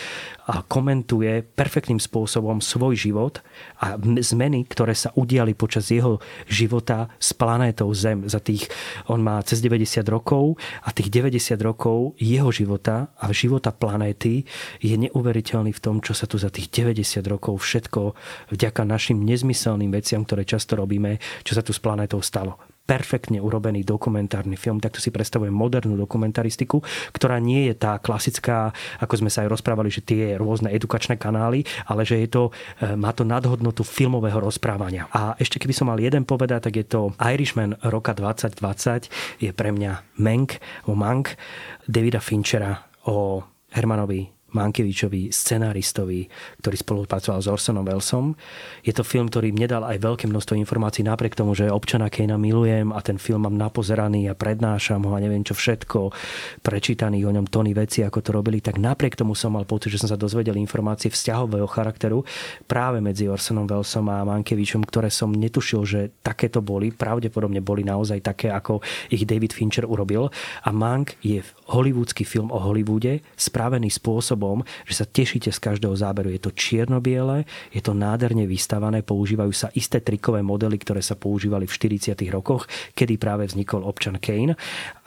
a komentuje perfektným spôsobom svoj život a zmeny, ktoré sa udiali počas jeho života s planétou Zem. Za tých, on má cez 90 rokov a tých 90 rokov jeho života a života planéty je neuveriteľný v tom, čo sa tu za tých 90 rokov všetko vďaka našim nezmyselným veciam, ktoré často robíme, čo sa tu s planétou stalo perfektne urobený dokumentárny film. Takto si predstavujem modernú dokumentaristiku, ktorá nie je tá klasická, ako sme sa aj rozprávali, že tie rôzne edukačné kanály, ale že je to, e, má to nadhodnotu filmového rozprávania. A ešte keby som mal jeden povedať, tak je to Irishman roka 2020, je pre mňa Mank, o Mank Davida Finchera o Hermanovi Mankevičovi, scenáristovi, ktorý spolupracoval s Orsonom Welsom. Je to film, ktorý mne dal aj veľké množstvo informácií, napriek tomu, že občana Kejna milujem a ten film mám napozeraný a prednášam ho a neviem čo všetko, prečítaný o ňom tony veci, ako to robili, tak napriek tomu som mal pocit, že som sa dozvedel informácie vzťahového charakteru práve medzi Orsonom Welsom a Mankevičom, ktoré som netušil, že takéto boli. Pravdepodobne boli naozaj také, ako ich David Fincher urobil. A Mank je hollywoodsky film o Hollywoode, spravený spôsob spôsobom, že sa tešíte z každého záberu. Je to čierno-biele, je to nádherne vystavané, používajú sa isté trikové modely, ktoré sa používali v 40. rokoch, kedy práve vznikol občan Kane.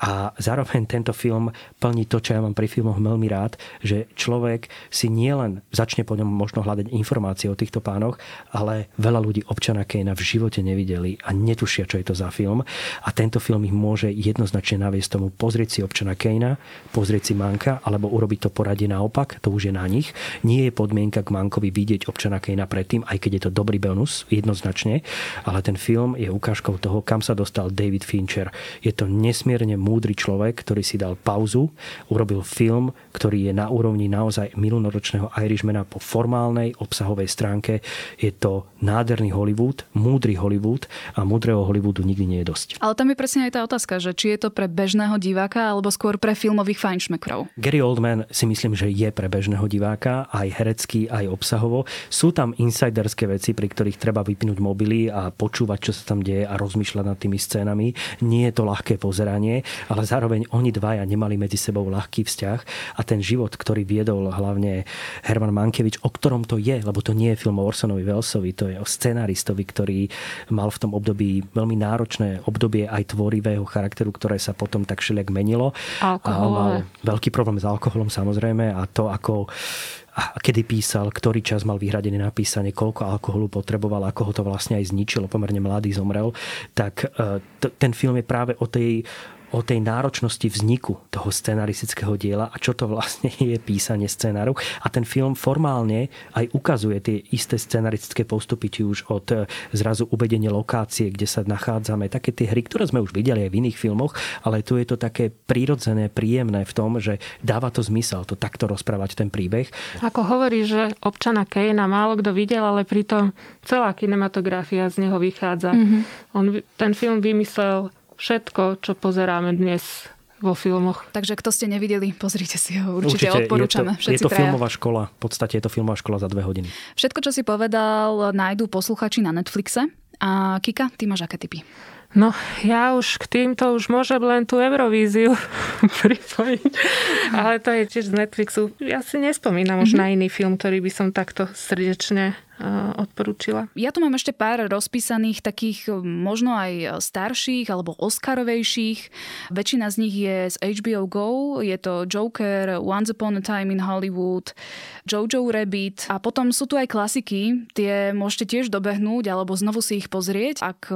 A zároveň tento film plní to, čo ja mám pri filmoch veľmi rád, že človek si nielen začne po ňom možno hľadať informácie o týchto pánoch, ale veľa ľudí občana Kejna v živote nevideli a netušia, čo je to za film. A tento film ich môže jednoznačne naviesť tomu pozrieť si občana Kejna, pozrieť si Manka, alebo urobiť to poradie naopak to už je na nich. Nie je podmienka k Mankovi vidieť občana Kejna predtým, aj keď je to dobrý bonus, jednoznačne, ale ten film je ukážkou toho, kam sa dostal David Fincher. Je to nesmierne múdry človek, ktorý si dal pauzu, urobil film, ktorý je na úrovni naozaj minuloročného Irishmana po formálnej obsahovej stránke. Je to nádherný Hollywood, múdry Hollywood a múdreho Hollywoodu nikdy nie je dosť. Ale tam je presne aj tá otázka, že či je to pre bežného diváka alebo skôr pre filmových fajnšmekrov. Gary Oldman si myslím, že je pre bežného diváka, aj herecký, aj obsahovo. Sú tam insiderské veci, pri ktorých treba vypnúť mobily a počúvať, čo sa tam deje a rozmýšľať nad tými scénami. Nie je to ľahké pozeranie, ale zároveň oni dvaja nemali medzi sebou ľahký vzťah a ten život, ktorý viedol hlavne Herman Mankevič, o ktorom to je, lebo to nie je film o Orsonovi Welsovi, to je o scenáristovi, ktorý mal v tom období veľmi náročné obdobie aj tvorivého charakteru, ktoré sa potom tak všelijak menilo. Alkohol. A mal veľký problém s alkoholom samozrejme a to ako a kedy písal, ktorý čas mal vyhradený na písanie, koľko alkoholu potreboval, ako ho to vlastne aj zničilo, pomerne mladý zomrel, tak e, ten film je práve o tej, o tej náročnosti vzniku toho scenaristického diela a čo to vlastne <laughs> je písanie scenáru. A ten film formálne aj ukazuje tie isté scenaristické postupy, či už od e, zrazu uvedenie lokácie, kde sa nachádzame, také tie hry, ktoré sme už videli aj v iných filmoch, ale tu je to také prírodzené, príjemné v tom, že dáva to zmysel to takto rozprávať ten príbeh. Ako hovorí, že občana Kejna málo kto videl, ale pritom celá kinematografia z neho vychádza. Mm-hmm. On ten film vymyslel všetko, čo pozeráme dnes vo filmoch. Takže kto ste nevideli, pozrite si ho. Určite, Určite odporúčame. Je to, je to filmová škola. V podstate je to filmová škola za dve hodiny. Všetko, čo si povedal, nájdú posluchači na Netflixe. A Kika, ty máš aké typy? No, ja už k týmto už môžem len tú Eurovíziu <laughs> pripojiť. Ale to je tiež z Netflixu. Ja si nespomínam mm-hmm. už mhm. na iný film, ktorý by som takto srdečne odporúčila. Ja tu mám ešte pár rozpísaných takých možno aj starších alebo Oscarovejších. Väčšina z nich je z HBO Go. Je to Joker, Once Upon a Time in Hollywood, Jojo Rabbit a potom sú tu aj klasiky. Tie môžete tiež dobehnúť alebo znovu si ich pozrieť, ak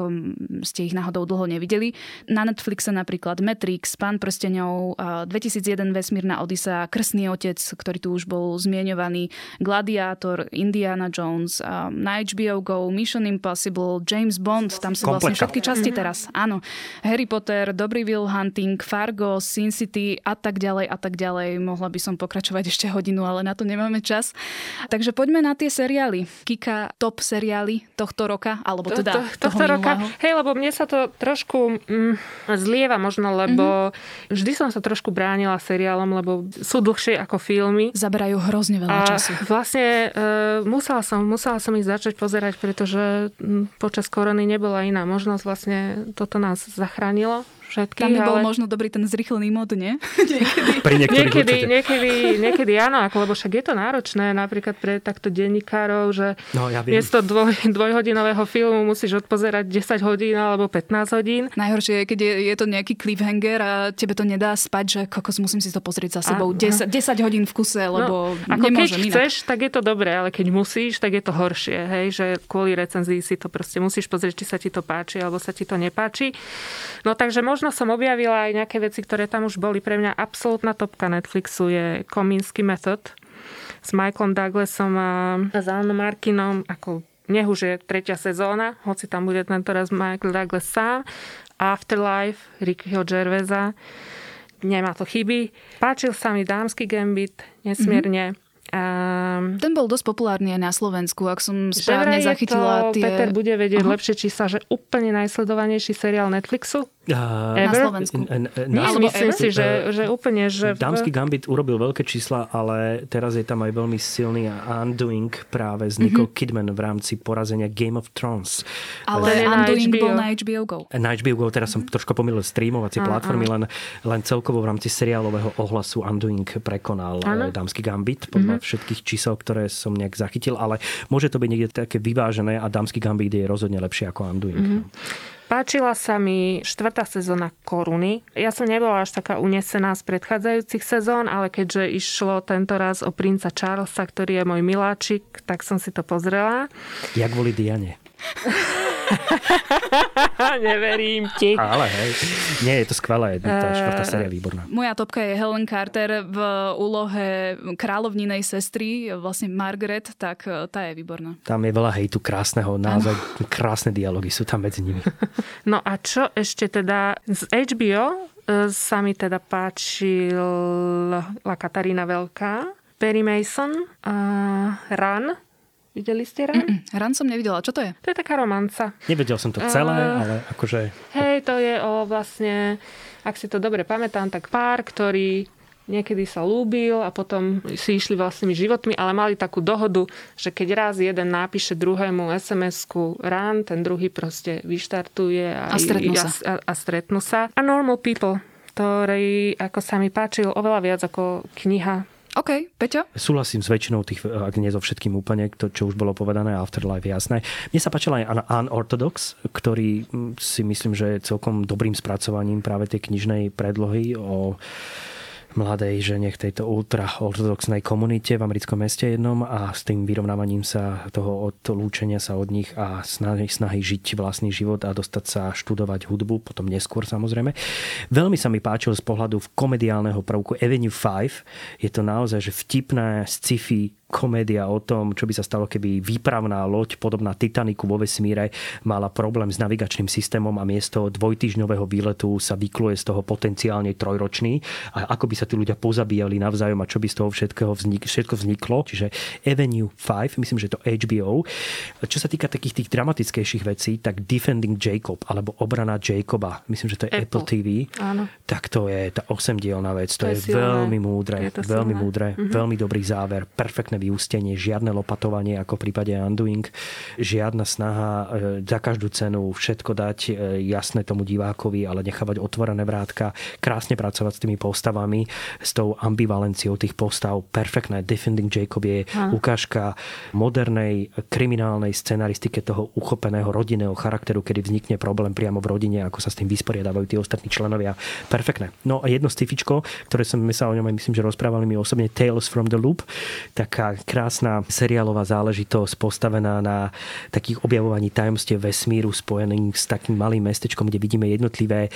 ste ich náhodou dlho nevideli. Na Netflixe napríklad Matrix, Pán prstenov, 2001 Vesmírna Odisa, Krsný otec, ktorý tu už bol zmienovaný, Gladiátor, Indiana Jones, Thrones, na HBO Go, Mission Impossible, James Bond, tam sú vlastne všetky časti teraz. Áno. Harry Potter, Dobrý Will Hunting, Fargo, Sin City a tak ďalej a tak ďalej. Mohla by som pokračovať ešte hodinu, ale na to nemáme čas. Takže poďme na tie seriály. Kika, top seriály tohto roka, alebo teda to, to, tohto roka. Hej, lebo mne sa to trošku mm, zlieva možno, lebo mm-hmm. vždy som sa trošku bránila seriálom, lebo sú dlhšie ako filmy. Zaberajú hrozne veľa a času. Vlastne e, musela, som, musela som ich začať pozerať, pretože počas korony nebola iná možnosť. Vlastne toto nás zachránilo všetky. Tam by bol ale... možno dobrý ten zrychlený mod, nie? <laughs> <laughs> niekedy. Pri niekedy, niekedy, niekedy áno, ako, lebo však je to náročné napríklad pre takto denníkárov, že no, ja miesto dvoj, dvojhodinového filmu musíš odpozerať 10 hodín alebo 15 hodín. Najhoršie je, keď je, je to nejaký cliffhanger a tebe to nedá spať, že kokos musím si to pozrieť za sebou. A, 10, 10 hodín v kuse, no, lebo no, ako nemôžem keď inak. chceš, tak je to dobré, ale keď musíš, tak je to horšie. Hej? Že kvôli recenzii si to proste musíš pozrieť, či sa ti to páči alebo sa ti to nepáči. No takže možno som objavila aj nejaké veci, ktoré tam už boli pre mňa absolútna topka Netflixu je Kominsky Method s Michaelom Douglasom a s Alan Markinom, ako nech už je tretia sezóna, hoci tam bude tento raz Michael Douglas sám. Afterlife, Rickyho Gervaisa, nemá to chyby. Páčil sa mi Dámsky gambit, nesmierne. Mm-hmm Um, Ten bol dosť populárny aj na Slovensku, ak som správne zachytila to, tie... Peter bude vedieť uh-huh. lepšie čísla, že úplne najsledovanejší seriál Netflixu Uh, na Slovensku. N- n- Nie, myslím si, že, že úplne... Že Dámsky Gambit urobil veľké čísla, ale teraz je tam aj veľmi silný Undoing práve s Nicole mm-hmm. Kidman v rámci porazenia Game of Thrones. Ale Undoing bol na HBO Go. Na HBO Go, teraz som mm-hmm. trošku pomýlil streamovacie platformy, len, len celkovo v rámci seriálového ohlasu Undoing prekonal ano. Eh, Dámsky Gambit podľa mm-hmm. všetkých čísel, ktoré som nejak zachytil, ale môže to byť niekde také vyvážené a Dámsky Gambit je rozhodne lepšie ako Undoing. Mm-hmm. Páčila sa mi štvrtá sezóna Koruny. Ja som nebola až taká unesená z predchádzajúcich sezón, ale keďže išlo tento raz o princa Charlesa, ktorý je môj miláčik, tak som si to pozrela. Jak boli Diane? <laughs> <laughs> Neverím ti. Ale hej, nie, je to skvelé. Tá štvrtá séria výborná. Moja topka je Helen Carter v úlohe kráľovninej sestry, vlastne Margaret, tak e, tá je výborná. Tam je veľa hejtu krásneho, naozaj <laughs> krásne dialógy sú tam medzi nimi. No a čo ešte teda z HBO e, sa mi teda páčila Katarína Veľká, Perry Mason, uh, Run, Videli ste Ran? Mm-mm, Ran som nevidela. Čo to je? To je taká romanca. Nevedel som to celé, uh, ale akože... Hej, to je o vlastne, ak si to dobre pamätám, tak pár, ktorý niekedy sa lúbil a potom si išli vlastnými životmi, ale mali takú dohodu, že keď raz jeden napíše druhému SMS-ku rán, ten druhý proste vyštartuje a, a, stretnú, a, sa. A, a stretnú sa. A Normal People, ktorý ako sa mi páčil oveľa viac ako kniha OK, Peťo? Súhlasím s väčšinou tých, ak nie so všetkým úplne, to, čo už bolo povedané, Afterlife, jasné. Mne sa páčil aj Unorthodox, ktorý mm, si myslím, že je celkom dobrým spracovaním práve tej knižnej predlohy o mladej žene v tejto ultra-ortodoxnej komunite v americkom meste jednom a s tým vyrovnávaním sa toho odlúčenia sa od nich a snahy, snahy žiť vlastný život a dostať sa študovať hudbu, potom neskôr samozrejme. Veľmi sa mi páčil z pohľadu komediálneho prvku Avenue 5. Je to naozaj že vtipné sci-fi komédia o tom, čo by sa stalo, keby výpravná loď podobná Titaniku vo vesmíre mala problém s navigačným systémom a miesto dvojtyžňového výletu sa vykluje z toho potenciálne trojročný a ako by sa tí ľudia pozabíjali navzájom a čo by z toho všetkého vznik, všetko vzniklo. Čiže Avenue 5, myslím, že to HBO. Čo sa týka takých tých dramatickejších vecí, tak Defending Jacob alebo Obrana Jacoba, myslím, že to je Apple, Apple TV, Áno. tak to je tá osemdielná vec. To, to je, je veľmi múdre, je veľmi silné. múdre, mm-hmm. veľmi dobrý záver, perfektné vyústenie, žiadne lopatovanie ako v prípade Undoing, žiadna snaha e, za každú cenu všetko dať e, jasné tomu divákovi, ale nechávať otvorené vrátka, krásne pracovať s tými postavami, s tou ambivalenciou tých postav. Perfektné. Defending Jacob je ha. ukážka modernej kriminálnej scenaristike toho uchopeného rodinného charakteru, kedy vznikne problém priamo v rodine, ako sa s tým vysporiadávajú tí ostatní členovia. Perfektné. No a jedno stifičko, ktoré sme sa o ňom aj myslím, že rozprávali mi osobne, Tales from the Loop, taká krásna seriálová záležitosť postavená na takých objavovaní tajomstiev vesmíru spojených s takým malým mestečkom, kde vidíme jednotlivé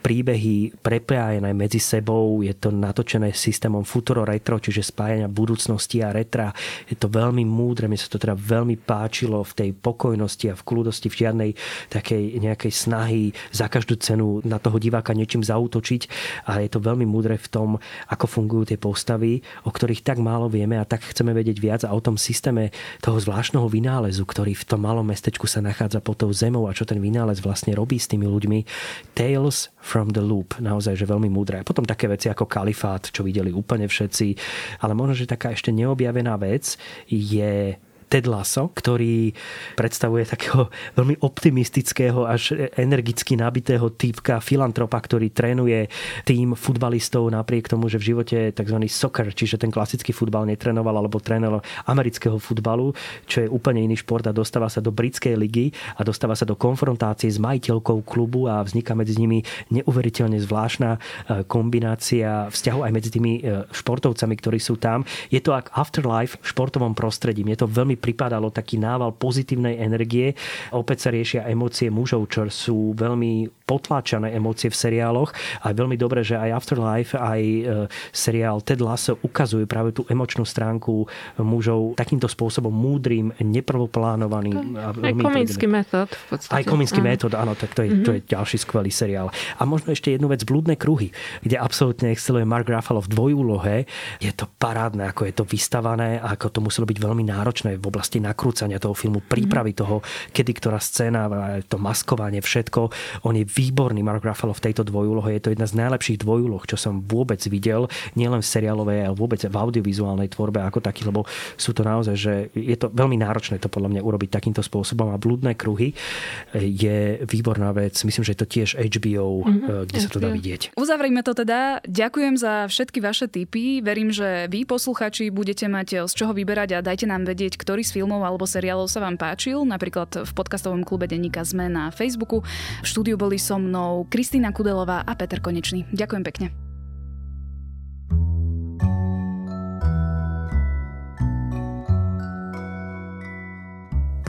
príbehy prepájené medzi sebou, je to natočené systémom futuro retro, čiže spájania budúcnosti a retra. Je to veľmi múdre, mi sa to teda veľmi páčilo v tej pokojnosti a v kľudosti, v žiadnej takej nejakej snahy za každú cenu na toho diváka niečím zautočiť a je to veľmi múdre v tom, ako fungujú tie postavy, o ktorých tak málo vieme a tak chceme vedieť viac a o tom systéme toho zvláštneho vynálezu, ktorý v tom malom mestečku sa nachádza pod tou zemou a čo ten vynález vlastne robí s tými ľuďmi. Tales from the Loop. Naozaj, že veľmi múdre. A potom také veci ako Kalifát, čo videli úplne všetci. Ale možno, že taká ešte neobjavená vec je Ted Lasso, ktorý predstavuje takého <laughs> veľmi optimistického až energicky nabitého typka, filantropa, ktorý trénuje tým futbalistov napriek tomu, že v živote tzv. soccer, čiže ten klasický futbal netrenoval alebo trénoval amerického futbalu, čo je úplne iný šport a dostáva sa do britskej ligy a dostáva sa do konfrontácie s majiteľkou klubu a vzniká medzi nimi neuveriteľne zvláštna e, kombinácia vzťahov aj medzi tými e, športovcami, ktorí sú tam. Je to ako afterlife v športovom prostredí. Je to veľmi pripadalo taký nával pozitívnej energie. Opäť sa riešia emócie mužov, čo sú veľmi potláčané emócie v seriáloch. A je veľmi dobré, že aj Afterlife, aj e, seriál Ted Lasso ukazujú práve tú emočnú stránku mužov takýmto spôsobom múdrym, neprvoplánovaným. Aj komínsky metód v podstate. Aj komínsky metód, áno, tak to je, mm-hmm. to je ďalší skvelý seriál. A možno ešte jednu vec, Blúdne kruhy, kde absolútne exceluje Mark Ruffalo v dvojúlohe. Je to parádne, ako je to vystavané a ako to muselo byť veľmi náročné v oblasti nakrúcania toho filmu, prípravy toho, kedy ktorá scéna, to maskovanie, všetko. On je výborný Mark Ruffalo v tejto dvojúlohe. Je to jedna z najlepších dvojúloh, čo som vôbec videl, nielen v seriálovej, ale vôbec v audiovizuálnej tvorbe ako taký, lebo sú to naozaj, že je to veľmi náročné to podľa mňa urobiť takýmto spôsobom a blúdne kruhy je výborná vec. Myslím, že je to tiež HBO, mm-hmm, kde HBO. sa to dá vidieť. Uzavrime to teda. Ďakujem za všetky vaše tipy. Verím, že vy posluchači budete mať z čoho vyberať a dajte nám vedieť, ktorý z filmov alebo seriálov sa vám páčil. Napríklad v podcastovom klube Denníka Zme na Facebooku. V štúdiu boli so mnou Kristýna Kudelová a Peter Konečný. Ďakujem pekne.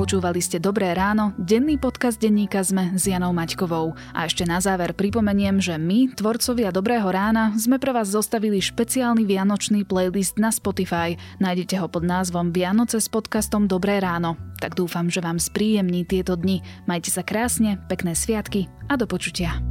Počúvali ste Dobré ráno, denný podcast denníka sme s Janou Maťkovou. A ešte na záver pripomeniem, že my, tvorcovia Dobrého rána, sme pre vás zostavili špeciálny vianočný playlist na Spotify. Nájdete ho pod názvom Vianoce s podcastom Dobré ráno. Tak dúfam, že vám spríjemní tieto dni. Majte sa krásne, pekné sviatky a do počutia.